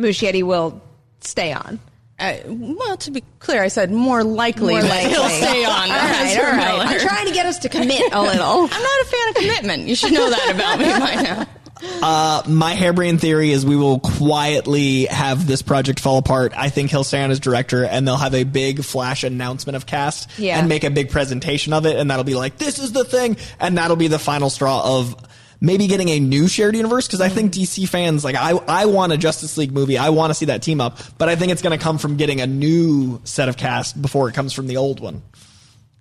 Muschietti will stay on. Uh, well, to be clear, I said more likely, More likely. he'll stay on. all right, all right. Miller. I'm trying to get us to commit a little. I'm not a fan of commitment. You should know that about me by now. Uh, my harebrained theory is we will quietly have this project fall apart. I think he'll stay on as director, and they'll have a big flash announcement of cast Yeah. and make a big presentation of it, and that'll be like, "This is the thing," and that'll be the final straw of maybe getting a new shared universe because I think mm-hmm. DC fans like I I want a Justice League movie. I want to see that team up, but I think it's going to come from getting a new set of cast before it comes from the old one.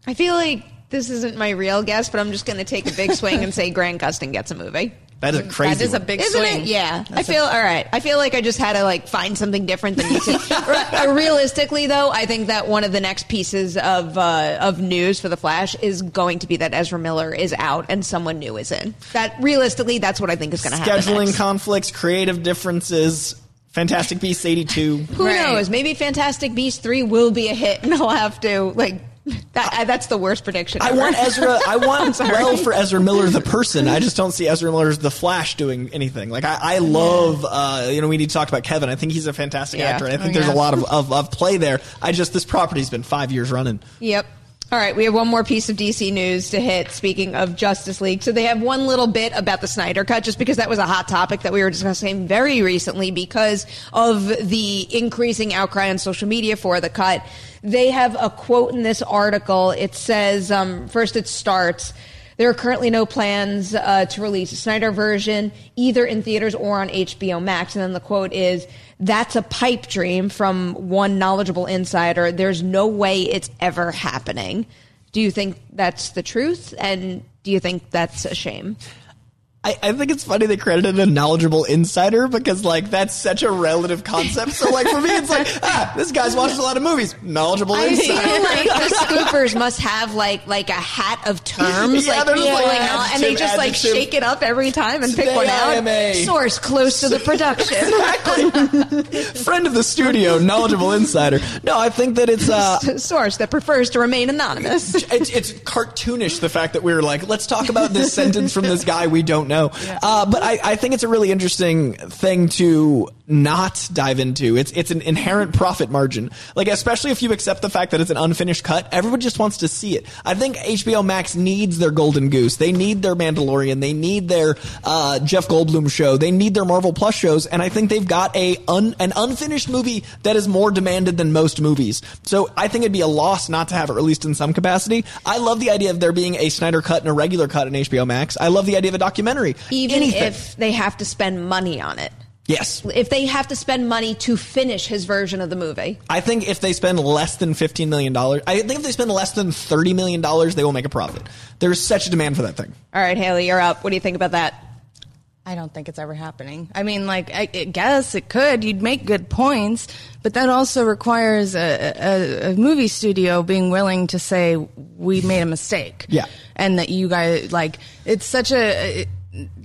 I feel like this isn't my real guess, but I'm just going to take a big swing and say Grant Gustin gets a movie. That is a crazy. That is a one. big Isn't swing. it? Yeah. I feel all right. I feel like I just had to like find something different than you two. Uh, Realistically, though, I think that one of the next pieces of uh, of news for the Flash is going to be that Ezra Miller is out and someone new is in. That realistically, that's what I think is going to happen. scheduling next. conflicts, creative differences. Fantastic Beasts eighty two. Who Right. knows? Maybe Fantastic Beasts three will be a hit, and I'll have to like That, that's the worst prediction. Ever. I want Ezra. I want well for Ezra Miller the person. I just don't see Ezra Miller as the Flash doing anything. Like I, I love. Uh, you know, we need to talk about Kevin. I think he's a fantastic Yeah. actor. and I think Oh, there's yeah. a lot of, of of play there. I just this property's been five years running. Yep. All right, we have one more piece of DC news to hit. Speaking of Justice League, so they have one little bit about the Snyder Cut, just because that was a hot topic that we were discussing very recently because of the increasing outcry on social media for the cut. They have a quote in this article. It says, um, first it starts. There are currently no plans uh, to release a Snyder version either in theaters or on HBO Max. And then the quote is, "That's a pipe dream from one knowledgeable insider. There's no way it's ever happening." Do you think that's the truth? And do you think that's a shame? I, I think it's funny they credited a knowledgeable insider because like that's such a relative concept. So like for me, it's like ah, this guy's watched a lot of movies. Knowledgeable I feel like the scoopers must have like like a hat of terms, Yeah, like people like like, and they adjective, just like adjective. shake it up every time and pick one out. a- Source close to the production. Friend of the studio, knowledgeable insider. No, I think that it's uh, source that prefers to remain anonymous. it's, it's cartoonish the fact that we were like, let's talk about this sentence from this guy we don't know. Uh, but I, I think it's a really interesting thing to not dive into. It's it's an inherent profit margin. Like especially if you accept the fact that it's an unfinished cut, everyone just wants to see it. I think HBO Max needs their Golden Goose. They need their Mandalorian. They need their uh, Jeff Goldblum show. They need their Marvel Plus shows. And I think they've got a un, an unfinished movie that is more demanded than most movies. So I think it'd be a loss not to have it released in some capacity. I love the idea of there being a Snyder cut and a regular cut in HBO Max. I love the idea of a documentary. Even Anything. if they have to spend money on it. yes. If they have to spend money to finish his version of the movie. I think if they spend less than $15 million, I think if they spend less than $30 million, they will make a profit. There's such a demand for that thing. All right, Haleigh, you're up. What do you think about that? I don't think it's ever happening. I mean, like, I, I guess it could. You'd make good points, but that also requires a, a, a movie studio being willing to say, we made a mistake. Yeah. And that you guys, like, it's such a. It,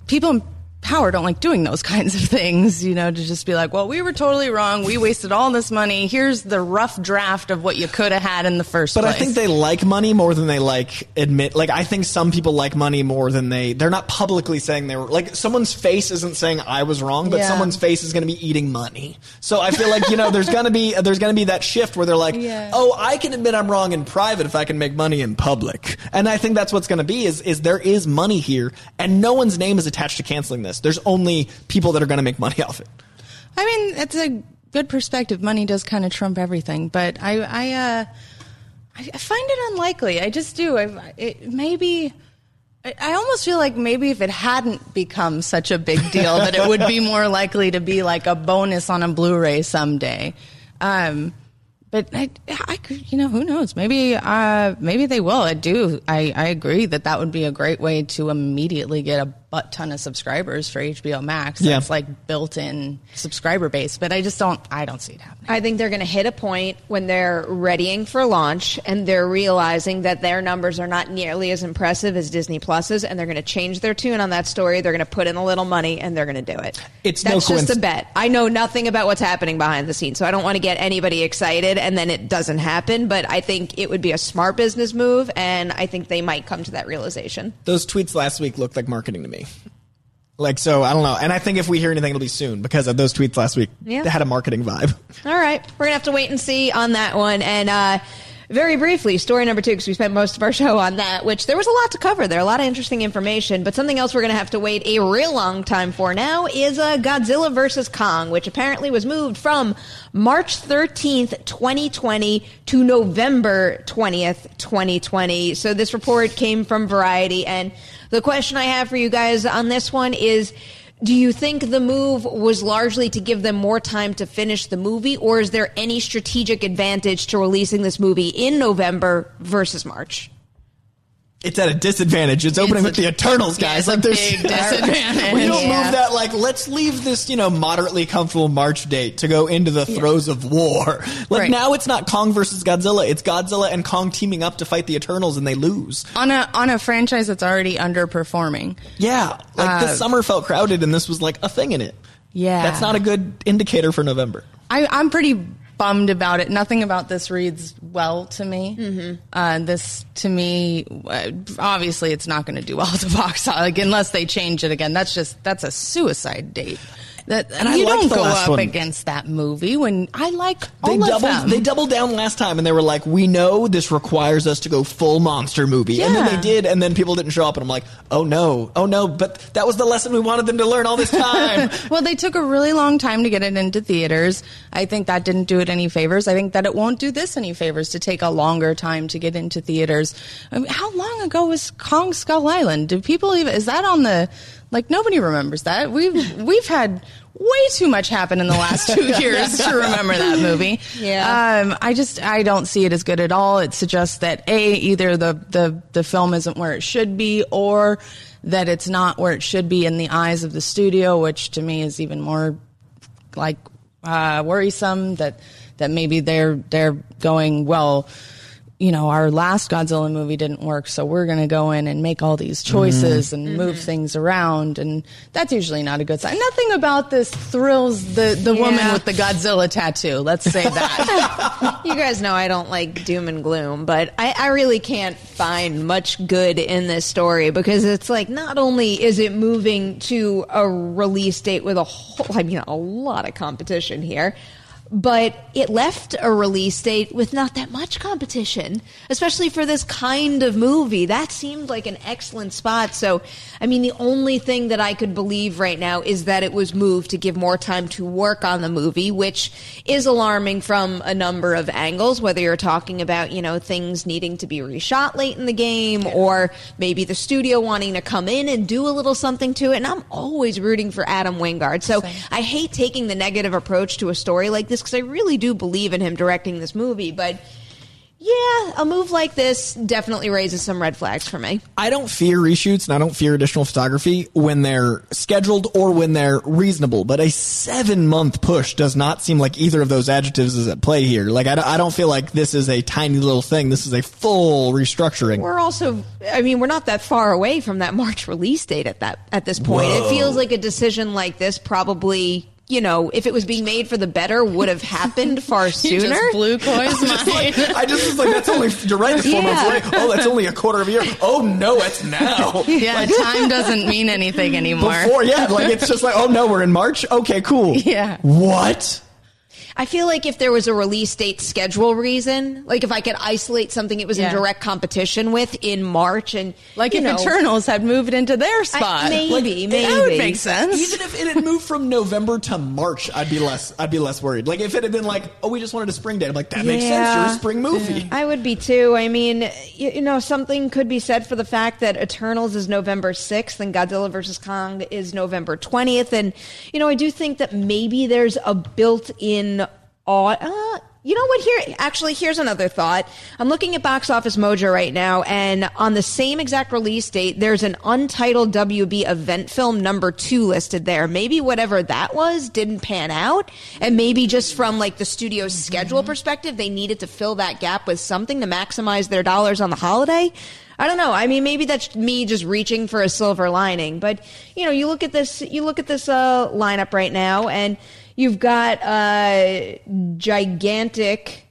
people power don't like doing those kinds of things, you know, to just be like, well, we were totally wrong. We wasted all this money. Here's the rough draft of what you could have had in the first But place. I think they like money more than they like admit. Like I think some people like money more than they. They're not publicly saying they were. Like someone's face isn't saying I was wrong, but Yeah. someone's face is going to be eating money. So I feel like you know there's going to be there's going to be that shift where they're like, Yeah. oh, I can admit I'm wrong in private if I can make money in public. And I think that's what's going to be is is there is money here, and no one's name is attached to canceling this. There's only people that are going to make money off it. I mean, it's a good perspective. Money does kind of trump everything, but I, I, uh, I find it unlikely. I just do. I, it, maybe. I- I almost feel like maybe if it hadn't become such a big deal, that it would be more likely to be like a bonus on a Blu-ray someday. Um, but I, I could, you know, who knows? Maybe, uh, maybe they will. I do. I, I agree that that would be a great way to immediately get a butt ton of subscribers for HBO Max. Yeah. That's like built-in subscriber base. But I just don't. I don't see it happening. I think they're going to hit a point when they're readying for launch and they're realizing that their numbers are not nearly as impressive as Disney Plus's, and they're going to change their tune on that story. They're going to put in a little money and they're going to do it. It's no That's just a bet. I know nothing about what's happening behind the scenes, so I don't want to get anybody excited and then it doesn't happen. But I think it would be a smart business move, and I think they might come to that realization. Those tweets last week looked like marketing to me. Like so, I don't know. And I think if we hear anything, it'll be soon because of those tweets last week. Yeah. They had a marketing vibe. All right, we're gonna have to wait and see on that one. And uh, very briefly, story number two, because we spent most of our show on that, which there was a lot to cover there, a lot of interesting information. But something else we're gonna have to wait a real long time for now is uh, Godzilla versus Kong, which apparently was moved from March thirteenth, twenty twenty, to November twentieth, twenty twenty. So this report came from Variety, and the question I have for you guys on this one is. Do you think the move was largely to give them more time to finish the movie, or is there any strategic advantage to releasing this movie in November versus March? It's at a disadvantage. It's opening a- with the Eternals, guys. it's a like there's big disadvantage. we don't Yeah. move that. Like let's leave this, you know, moderately comfortable March date to go into the throes of war. Like Right. now, it's not Kong versus Godzilla. It's Godzilla and Kong teaming up to fight the Eternals, and they lose. on a on a franchise that's already underperforming. Yeah, like the Uh, summer felt crowded, and this was like a thing in it. Yeah. that's not a good indicator for November. I, I'm pretty bummed about it. Nothing about this reads well to me. Mm-hmm. Uh, this to me, uh, obviously, it's not going to do well at the box like, unless they change it again. That's just that's a suicide date. That And you don't go up one. against that movie when I like all They of doubled. them. They doubled down last time, and they were like, "We know this requires us to go full monster movie," and then they did, and then people didn't show up, and I'm like, "Oh no, oh no!" But that was the lesson we wanted them to learn all this time. well, they took a really long time to get it into theaters. I think that didn't do it any favors. I think that it won't do this any favors to take a longer time to get into theaters. I mean, how long ago was Kong Skull Island? Do people even is that on the like nobody remembers that? We've we've had way too much happen in the last two years to remember that movie. Yeah. Um, I just I don't see it as good at all. It suggests that a either the the the film isn't where it should be, or that it's not where it should be in the eyes of the studio, which to me is even more like uh, worrisome. That that maybe they're they're going well. You know, our last Godzilla movie didn't work, so we're going to go in and make all these choices mm-hmm. and move mm-hmm. things around, and that's usually not a good sign. Nothing about this thrills the the woman with the Godzilla tattoo. Let's say that. you guys know I don't like doom and gloom, but I, I really can't find much good in this story because it's like not only is it moving to a release date with a whole, I mean, a lot of competition here. But it left a release date with not that much competition, especially for this kind of movie. That seemed like an excellent spot. So, I mean, the only thing that I could believe right now is that it was moved to give more time to work on the movie, which is alarming from a number of angles, whether you're talking about, you know, things needing to be reshot late in the game or maybe the studio wanting to come in and do a little something to it. And I'm always rooting for Adam Wingard. So. I hate taking the negative approach to a story like this because I really do believe in him directing this movie. But yeah, a move like this definitely raises some red flags for me. I don't fear reshoots and I don't fear additional photography when they're scheduled or when they're reasonable. But a seven month push does not seem like either of those adjectives is at play here. Like I don't, feel like this is a tiny little thing. This is a full restructuring. We're also, I mean, we're not that far away from that March release date at that at this point. It feels like a decision like this probably, you know, if it was being made for the better, would have happened far sooner. just blew Coy's mind. I just was like, that's only you're right. It's four Yeah. months away. Oh, that's only a quarter of a year. Oh no, it's now. yeah, time doesn't mean anything anymore. Before, yeah, like it's just like, oh no, we're in March. Okay, cool. Yeah. What? I feel like if there was a release date schedule reason, like if I could isolate something it was Yeah. in direct competition with in March and Like if know, Eternals had moved into their spot. maybe, Like, maybe. That would make sense. Even if it had moved from November to March, I'd be less. I'd be less worried. Like if it had been like, oh, we just wanted a spring date. I'm like, that makes sense. You're a spring movie. I would be too. I mean, you, you know, something could be said for the fact that Eternals is November 6th and Godzilla vs. Kong is November 20th. And, you know, I do think that maybe there's a built in. Uh, you know what? Here, actually, here's another thought. I'm looking at Box Office Mojo right now, and on the same exact release date, there's an untitled WB event film number two listed there. Maybe whatever that was didn't pan out, and maybe just from like the studio's schedule perspective, they needed to fill that gap with something to maximize their dollars on the holiday. I don't know. I mean, maybe that's me just reaching for a silver lining. But you know, you look at this, you look at this uh, lineup right now, and you've got uh, gigantic.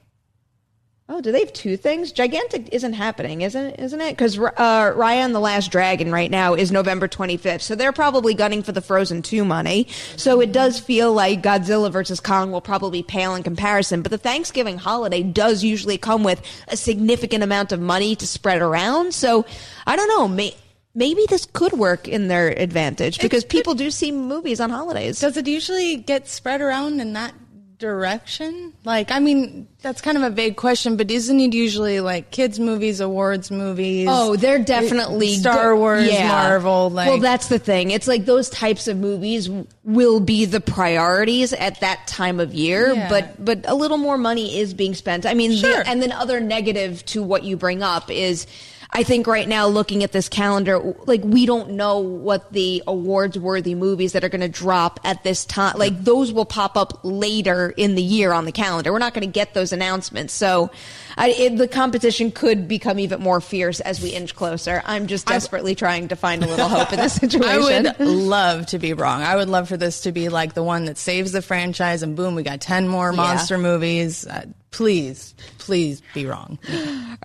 Oh, do they have two things? Gigantic isn't happening, isn't isn't it? Because uh, Raya and the Last Dragon right now is November 25th, so they're probably gunning for the Frozen 2 money. So it does feel like Godzilla versus Kong will probably pale in comparison. But the Thanksgiving holiday does usually come with a significant amount of money to spread around. So I don't know. May- maybe this could work in their advantage because people do see movies on holidays. Does it usually get spread around in that direction? Like, I mean, that's kind of a vague question, but isn't it usually like kids' movies, awards movies? Oh, they're definitely Star Wars, yeah. Marvel. Like, well, that's the thing. It's like those types of movies will be the priorities at that time of year, Yeah. but but a little more money is being spent. I mean, the- Sure. and then other negative to what you bring up is. I think right now, looking at this calendar, like we don't know what the awards worthy movies that are going to drop at this time. Like those will pop up later in the year on the calendar. We're not going to get those announcements. So I, it, the competition could become even more fierce as we inch closer. I'm just desperately trying to find a little hope in this situation. I would love to be wrong. I would love for this to be like the one that saves the franchise, and boom, we got ten more Yeah. monster movies. Uh, please, please be wrong.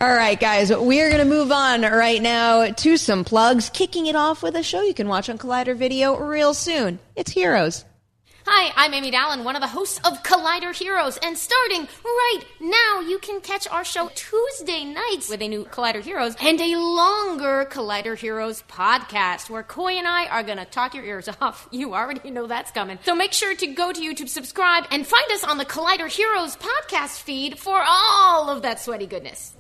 All right, guys, we are going to move on right now to some plugs, kicking it off with a show you can watch on Collider Video real soon. It's Heroes. Hi, I'm Amy Dallen, one of the hosts of Collider Heroes, and starting right now, you can catch our show Tuesday nights with a new Collider Heroes and a longer Collider Heroes podcast where Coy and I are gonna talk your ears off. You already know that's coming. So make sure to go to YouTube, subscribe, and find us on the Collider Heroes podcast feed for all of that sweaty goodness.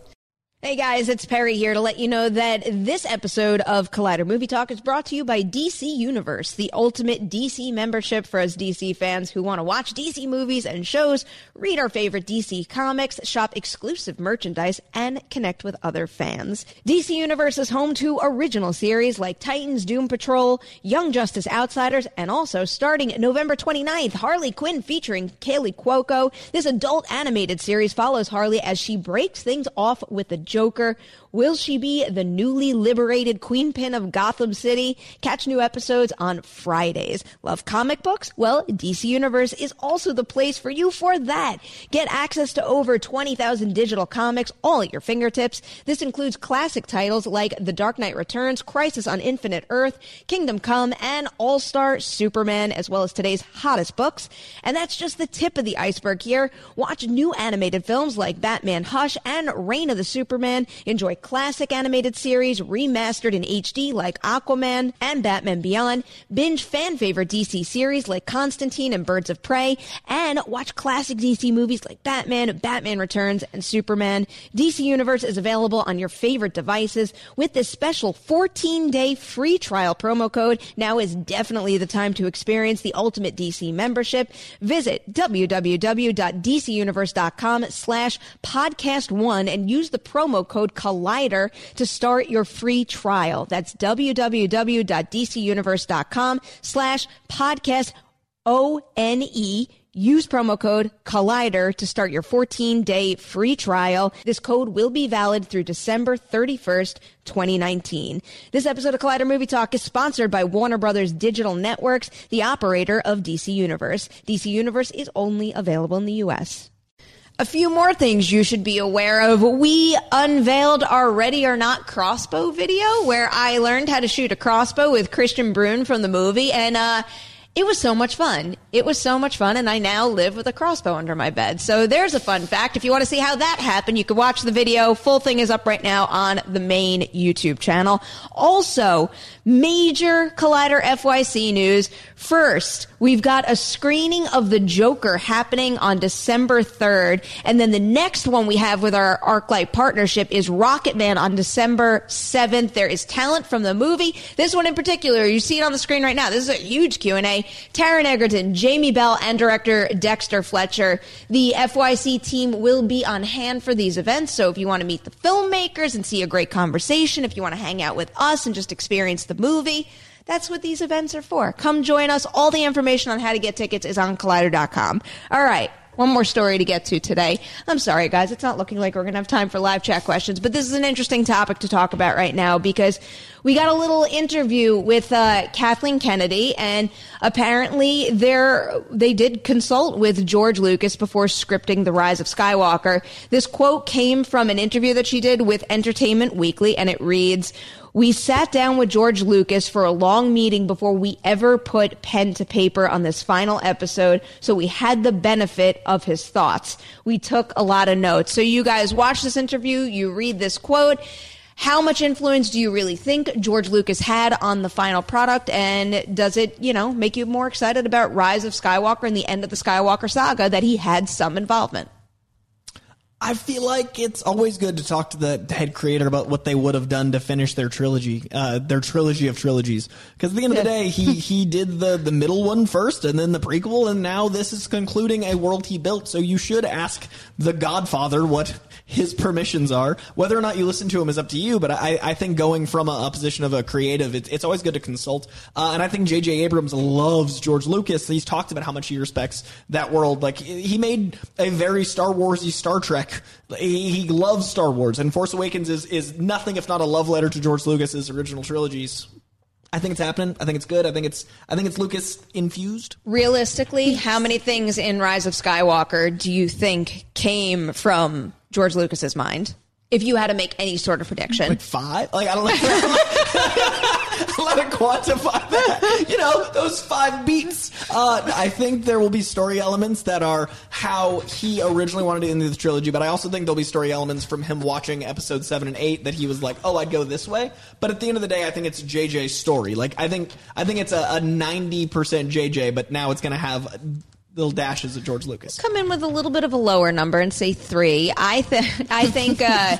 Hey guys, it's Perri here to let you know that this episode of Collider Movie Talk is brought to you by DC Universe, the ultimate DC membership for us DC fans who want to watch DC movies and shows, read our favorite DC comics, shop exclusive merchandise, and connect with other fans. DC Universe is home to original series like Titans, Doom Patrol, Young Justice Outsiders, and also starting November 29th, Harley Quinn featuring Kaley Cuoco. This adult animated series follows Harley as she breaks things off with the Joker. Will she be the newly liberated queenpin of Gotham City? Catch new episodes on Fridays. Love comic books? Well, DC Universe is also the place for you for that. Get access to over 20,000 digital comics all at your fingertips. This includes classic titles like The Dark Knight Returns, Crisis on Infinite Earth, Kingdom Come, and All Star Superman, as well as today's hottest books. And that's just the tip of the iceberg here. Watch new animated films like Batman Hush and Reign of the Supermen. Enjoy classic animated series remastered in HD like Aquaman and Batman Beyond. Binge fan favorite DC series like Constantine and Birds of Prey. And watch classic DC movies like Batman, Batman Returns, and Superman. DC Universe is available on your favorite devices with this special 14 day free trial promo code. Now is definitely the time to experience the ultimate DC membership. Visit www.dcuniverse.com slash podcast one and use the promo code Collider to start your free trial. That's www.dcuniverse.com slash podcast O N E. Use promo code Collider to start your 14 day free trial. This code will be valid through December 31st, 2019. This episode of Collider Movie Talk is sponsored by Warner Brothers Digital Networks, the operator of DC Universe. DC Universe is only available in the U.S. A few more things you should be aware of. We unveiled our Ready or Not crossbow video where I learned how to shoot a crossbow with Kristian Bruun from the movie and, uh, it was so much fun. It was so much fun, and I now live with a crossbow under my bed. So there's a fun fact. If you want to see how that happened, you can watch the video. Full thing is up right now on the main YouTube channel. Also, major Collider FYC news. First, we've got a screening of The Joker happening on December 3rd, and then the next one we have with our ArcLight partnership is Rocketman on December 7th. There is talent from the movie. This one in particular, you see it on the screen right now. This is a huge Q&A. Taron Egerton, Jamie Bell, and director Dexter Fletcher. The FYC team will be on hand for these events, so if you want to meet the filmmakers and see a great conversation, if you want to hang out with us and just experience the movie, that's what these events are for. Come join us. All the information on how to get tickets is on collider.com. All right. One more story to get to today. I'm sorry, guys. It's not looking like we're going to have time for live chat questions, but this is an interesting topic to talk about right now because we got a little interview with uh, Kathleen Kennedy, and apparently they did consult with George Lucas before scripting The Rise of Skywalker. This quote came from an interview that she did with Entertainment Weekly, and it reads, we sat down with George Lucas for a long meeting before we ever put pen to paper on this final episode, so we had the benefit of his thoughts. We took a lot of notes. So you guys watch this interview, you read this quote. How much influence do you really think George Lucas had on the final product? And does it, you know, make you more excited about Rise of Skywalker and the end of the Skywalker saga that he had some involvement? I feel like it's always good to talk to the head creator about what they would have done to finish their trilogy, uh, their trilogy of trilogies. Because at the end of the day, he he did the the middle one first, and then the prequel, and now this is concluding a world he built. So you should ask the Godfather what his permissions are. Whether or not you listen to him is up to you. But I I think going from a, a position of a creative, it's it's always good to consult. Uh, and I think J.J. Abrams loves George Lucas. He's talked about how much he respects that world. Like he made a very Star Warsy Star Trek. He, he loves Star Wars, and Force Awakens is is nothing if not a love letter to George Lucas's original trilogies. I think it's happening. I think it's good. I think it's I think it's Lucas infused. Realistically, how many things in Rise of Skywalker do you think came from George Lucas's mind? If you had to make any sort of prediction, Like five? Like I don't know. Let it quantify that. You know, those five beats. Uh, I think there will be story elements that are how he originally wanted to end the trilogy, but I also think there'll be story elements from him watching episode seven and eight that he was like, "Oh, I'd go this way." But at the end of the day, I think it's JJ's story. Like I think I think it's a ninety percent JJ, but now it's going to have little dashes of George Lucas. come in with a little bit of a lower number and say three. I think I think uh,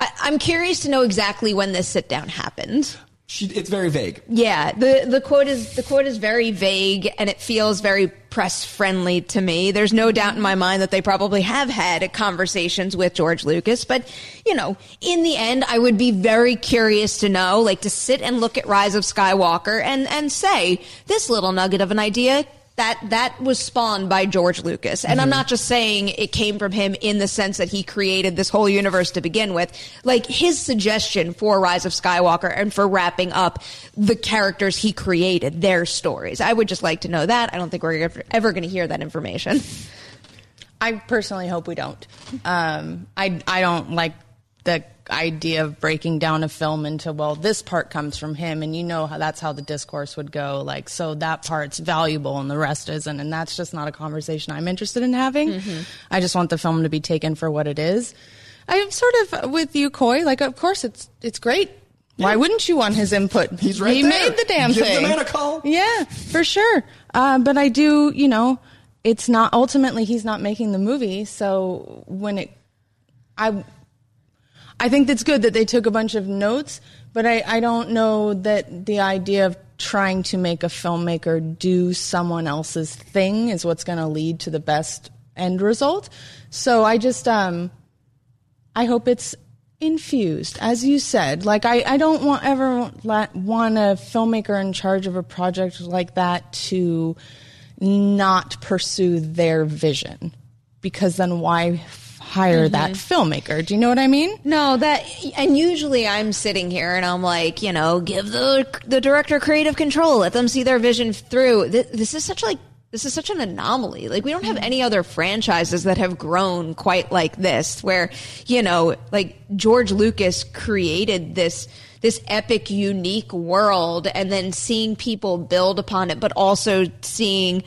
I, I'm curious to know exactly when this sit down happened. She, it's very vague. Yeah, the the quote is the quote is very vague and it feels very press friendly to me. There's no doubt in my mind that they probably have had conversations with George Lucas, but you know, in the end I would be very curious to know like to sit and look at Rise of Skywalker and and say this little nugget of an idea that that was spawned by George Lucas. And I'm not just saying it came from him in the sense that he created this whole universe to begin with. Like his suggestion for Rise of Skywalker and for wrapping up the characters he created, their stories. I would just like to know that. I don't think we're ever, ever going to hear that information. I personally hope we don't. Um, I I don't like the idea of breaking down a film into well, this part comes from him, and you know how that's how the discourse would go. Like, so that part's valuable and the rest isn't, and that's just not a conversation I'm interested in having. I just want the film to be taken for what it is. I'm sort of with you, Coy. Like, of course, it's it's great. Why wouldn't you want his input? He's right He there. made the damn Give the man a call. Yeah, for sure. Uh, but I do, you know, it's not ultimately he's not making the movie. So when it, I, I think that's good that they took a bunch of notes. But I, I don't know that the idea of trying to make a filmmaker do someone else's thing is what's going to lead to the best end result. So I just, um, I hope it's infused, as you said. Like I, I don't want ever la- want a filmmaker in charge of a project like that to not pursue their vision, because then why hire that mm-hmm. filmmaker? Do you know what I mean? No, that and usually I'm sitting here and I'm like, you know, give the the director creative control, let them see their vision through. This, this is such like this is such an anomaly. Like we don't have mm-hmm. any other franchises that have grown quite like this where, you know, like George Lucas created this this epic unique world and then seeing people build upon it but also seeing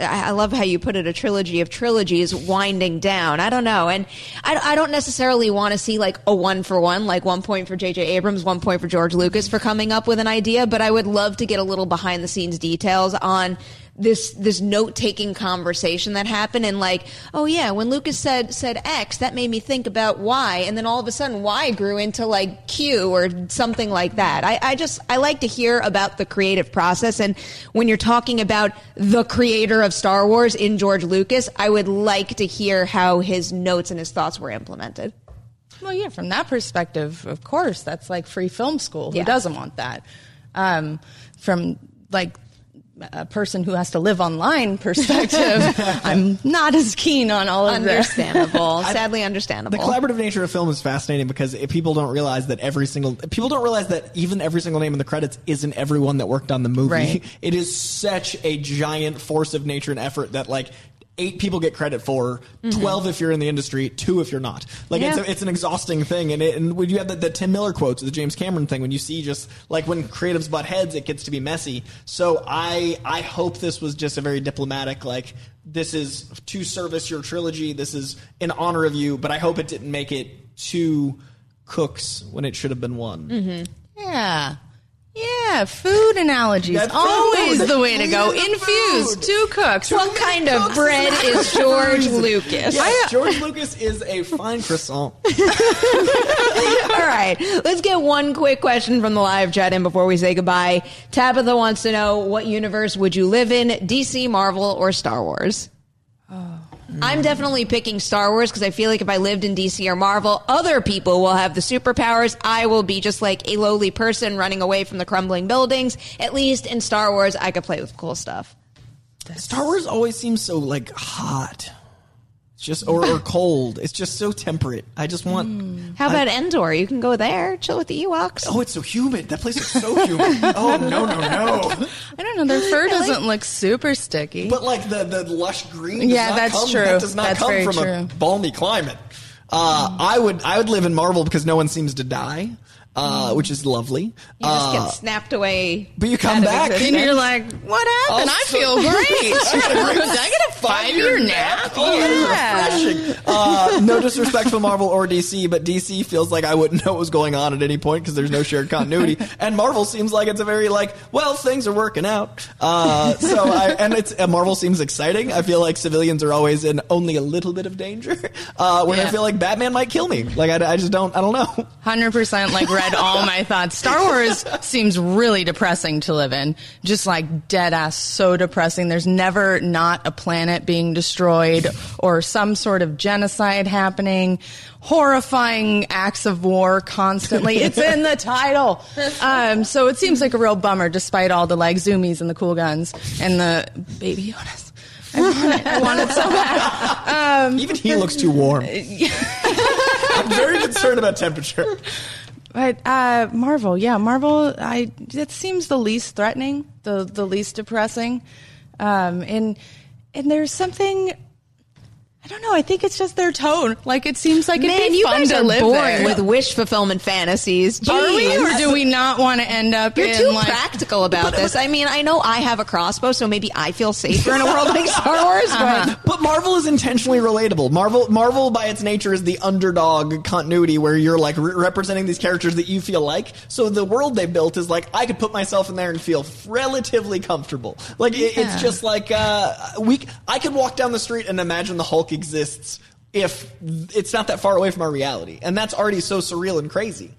I love how you put it a trilogy of trilogies winding down. I don't know. And I, I don't necessarily want to see like a one for one, like one point for J.J. Abrams, one point for George Lucas for coming up with an idea, but I would love to get a little behind the scenes details on this this note taking conversation that happened and like oh yeah when lucas said said x that made me think about y and then all of a sudden y grew into like q or something like that i, I just i like to hear about the creative process and when you're talking about the creator of star wars in george lucas i would like to hear how his notes and his thoughts were implemented Well, yeah, from that perspective, of course, that's like free film school. Who Yeah. doesn't want that? Um, from like a person who has to live online perspective, I'm not as keen on all of that. understandable sadly understandable The collaborative nature of film is fascinating because if people don't realize that every single people don't realize that even every single name in the credits isn't everyone that worked on the movie. Right. It is such a giant force of nature and effort that like eight people get credit for, mm-hmm. 12 if you're in the industry, two if you're not. Like it's, a, it's an exhausting thing. And, it, and when you have the, the Tim Miller quotes, the James Cameron thing, when you see just like when creatives butt heads, it gets to be messy. So I, I hope this was just a very diplomatic, like, this is to service your trilogy. This is in honor of you, but I hope it didn't make it two cooks when it should have been one. Mm-hmm. Yeah. Yeah, food analogies. That's Always food. the way to go. Leave Infused, food. two cooks. What kind of bread is George Lucas? Yes, George Lucas is a fine croissant. All right, let's get one quick question from the live chat in before we say goodbye. Tabitha wants to know what universe would you live in, DC, Marvel, or Star Wars? Oh. I'm definitely picking Star Wars because I feel like if I lived in DC or Marvel, other people will have the superpowers. I will be just like a lowly person running away from the crumbling buildings. At least in Star Wars, I could play with cool stuff. Star Wars always seems so like hot. It's just or, or cold. It's just so temperate. I just want. How about Endor? You can go there, chill with the Ewoks. Oh, it's so humid. That place is so humid. oh no, no, no. I don't know. Their fur doesn't look super sticky. But like the the lush green. does Yeah, not that's come, true. That does not That's come very from a true. balmy climate. Uh, I would I would live in Marvel because no one seems to die, uh, which is lovely. You just Uh, get snapped away. but you come back and you're like, what happened? I Also- feel great. I got a great Did I get a five year nap? Oh, Yeah. refreshing. Uh, no disrespect for Marvel or DC, but DC feels like I wouldn't know what was going on at any point because there's no shared continuity. and Marvel seems like it's a very like, well, things are working out. Uh, so I, and it's uh, Marvel seems exciting. I feel like civilians are always in only a little bit of danger. Uh, when I feel like Batman might kill me. Like I, I just don't. I don't know. Hundred percent, like read all my thoughts. Star Wars seems really depressing to live in. Just like dead ass, so depressing. There's never not a planet being destroyed or some sort of genocide happening. Horrifying acts of war constantly. It's in the title. Um, so it seems like a real bummer, despite all the like zoomies and the cool guns and the baby Yodas. I want it. I want it so bad. Even he looks too warm. I'm very concerned about temperature. But uh, Marvel, yeah, Marvel. I it seems the least threatening, the the least depressing, um, and and there's something. I don't know. I think it's just their tone. Like it seems like it'd Man, be you fun guys to are live boring there. with wish fulfillment fantasies. Are we, or do we not want to end up You're in too like? practical about this. I mean, I know I have a crossbow, so maybe I feel safer in a world like Star Wars. But But Marvel is intentionally relatable. Marvel, Marvel by its nature is the underdog continuity where you're like re- representing these characters that you feel like. So the world they built is like I could put myself in there and feel relatively comfortable. Like it, Yeah. it's just like uh, we. I could walk down the street and imagine the Hulk exists if it's not that far away from our reality, and that's already so surreal and crazy.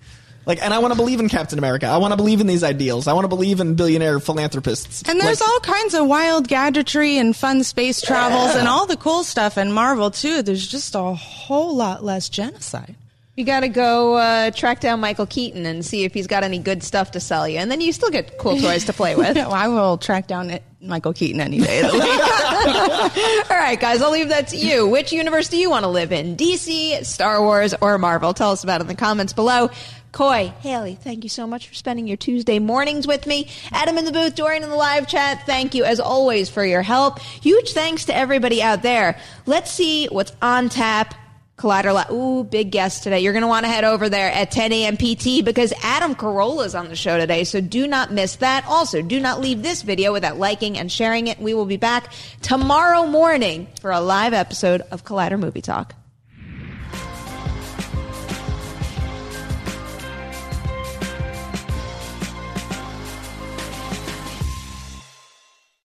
Like, and I want to believe in Captain America. I want to believe in these ideals. I want to believe in billionaire philanthropists. And there's Like- all kinds of wild gadgetry and fun space travels and all the cool stuff in Marvel too. There's just a whole lot less genocide. You got to go uh, track down Michael Keaton and see if he's got any good stuff to sell you, and then you still get cool toys to play with. I will track down Michael Keaton any day of the week. All right, guys, I'll leave that to you. Which universe do you want to live in? DC, Star Wars, or Marvel? Tell us about it in the comments below. Coy, Haleigh, thank you so much for spending your Tuesday mornings with me. Adam in the booth, Dorian in the live chat, thank you as always for your help. Huge thanks to everybody out there. Let's see what's on tap. Collider Live. Ooh, big guest today. You're going to want to head over there at 10 a.m. PT because Adam Carolla is on the show today, so do not miss that. Also, do not leave this video without liking and sharing it. We will be back tomorrow morning for a live episode of Collider Movie Talk.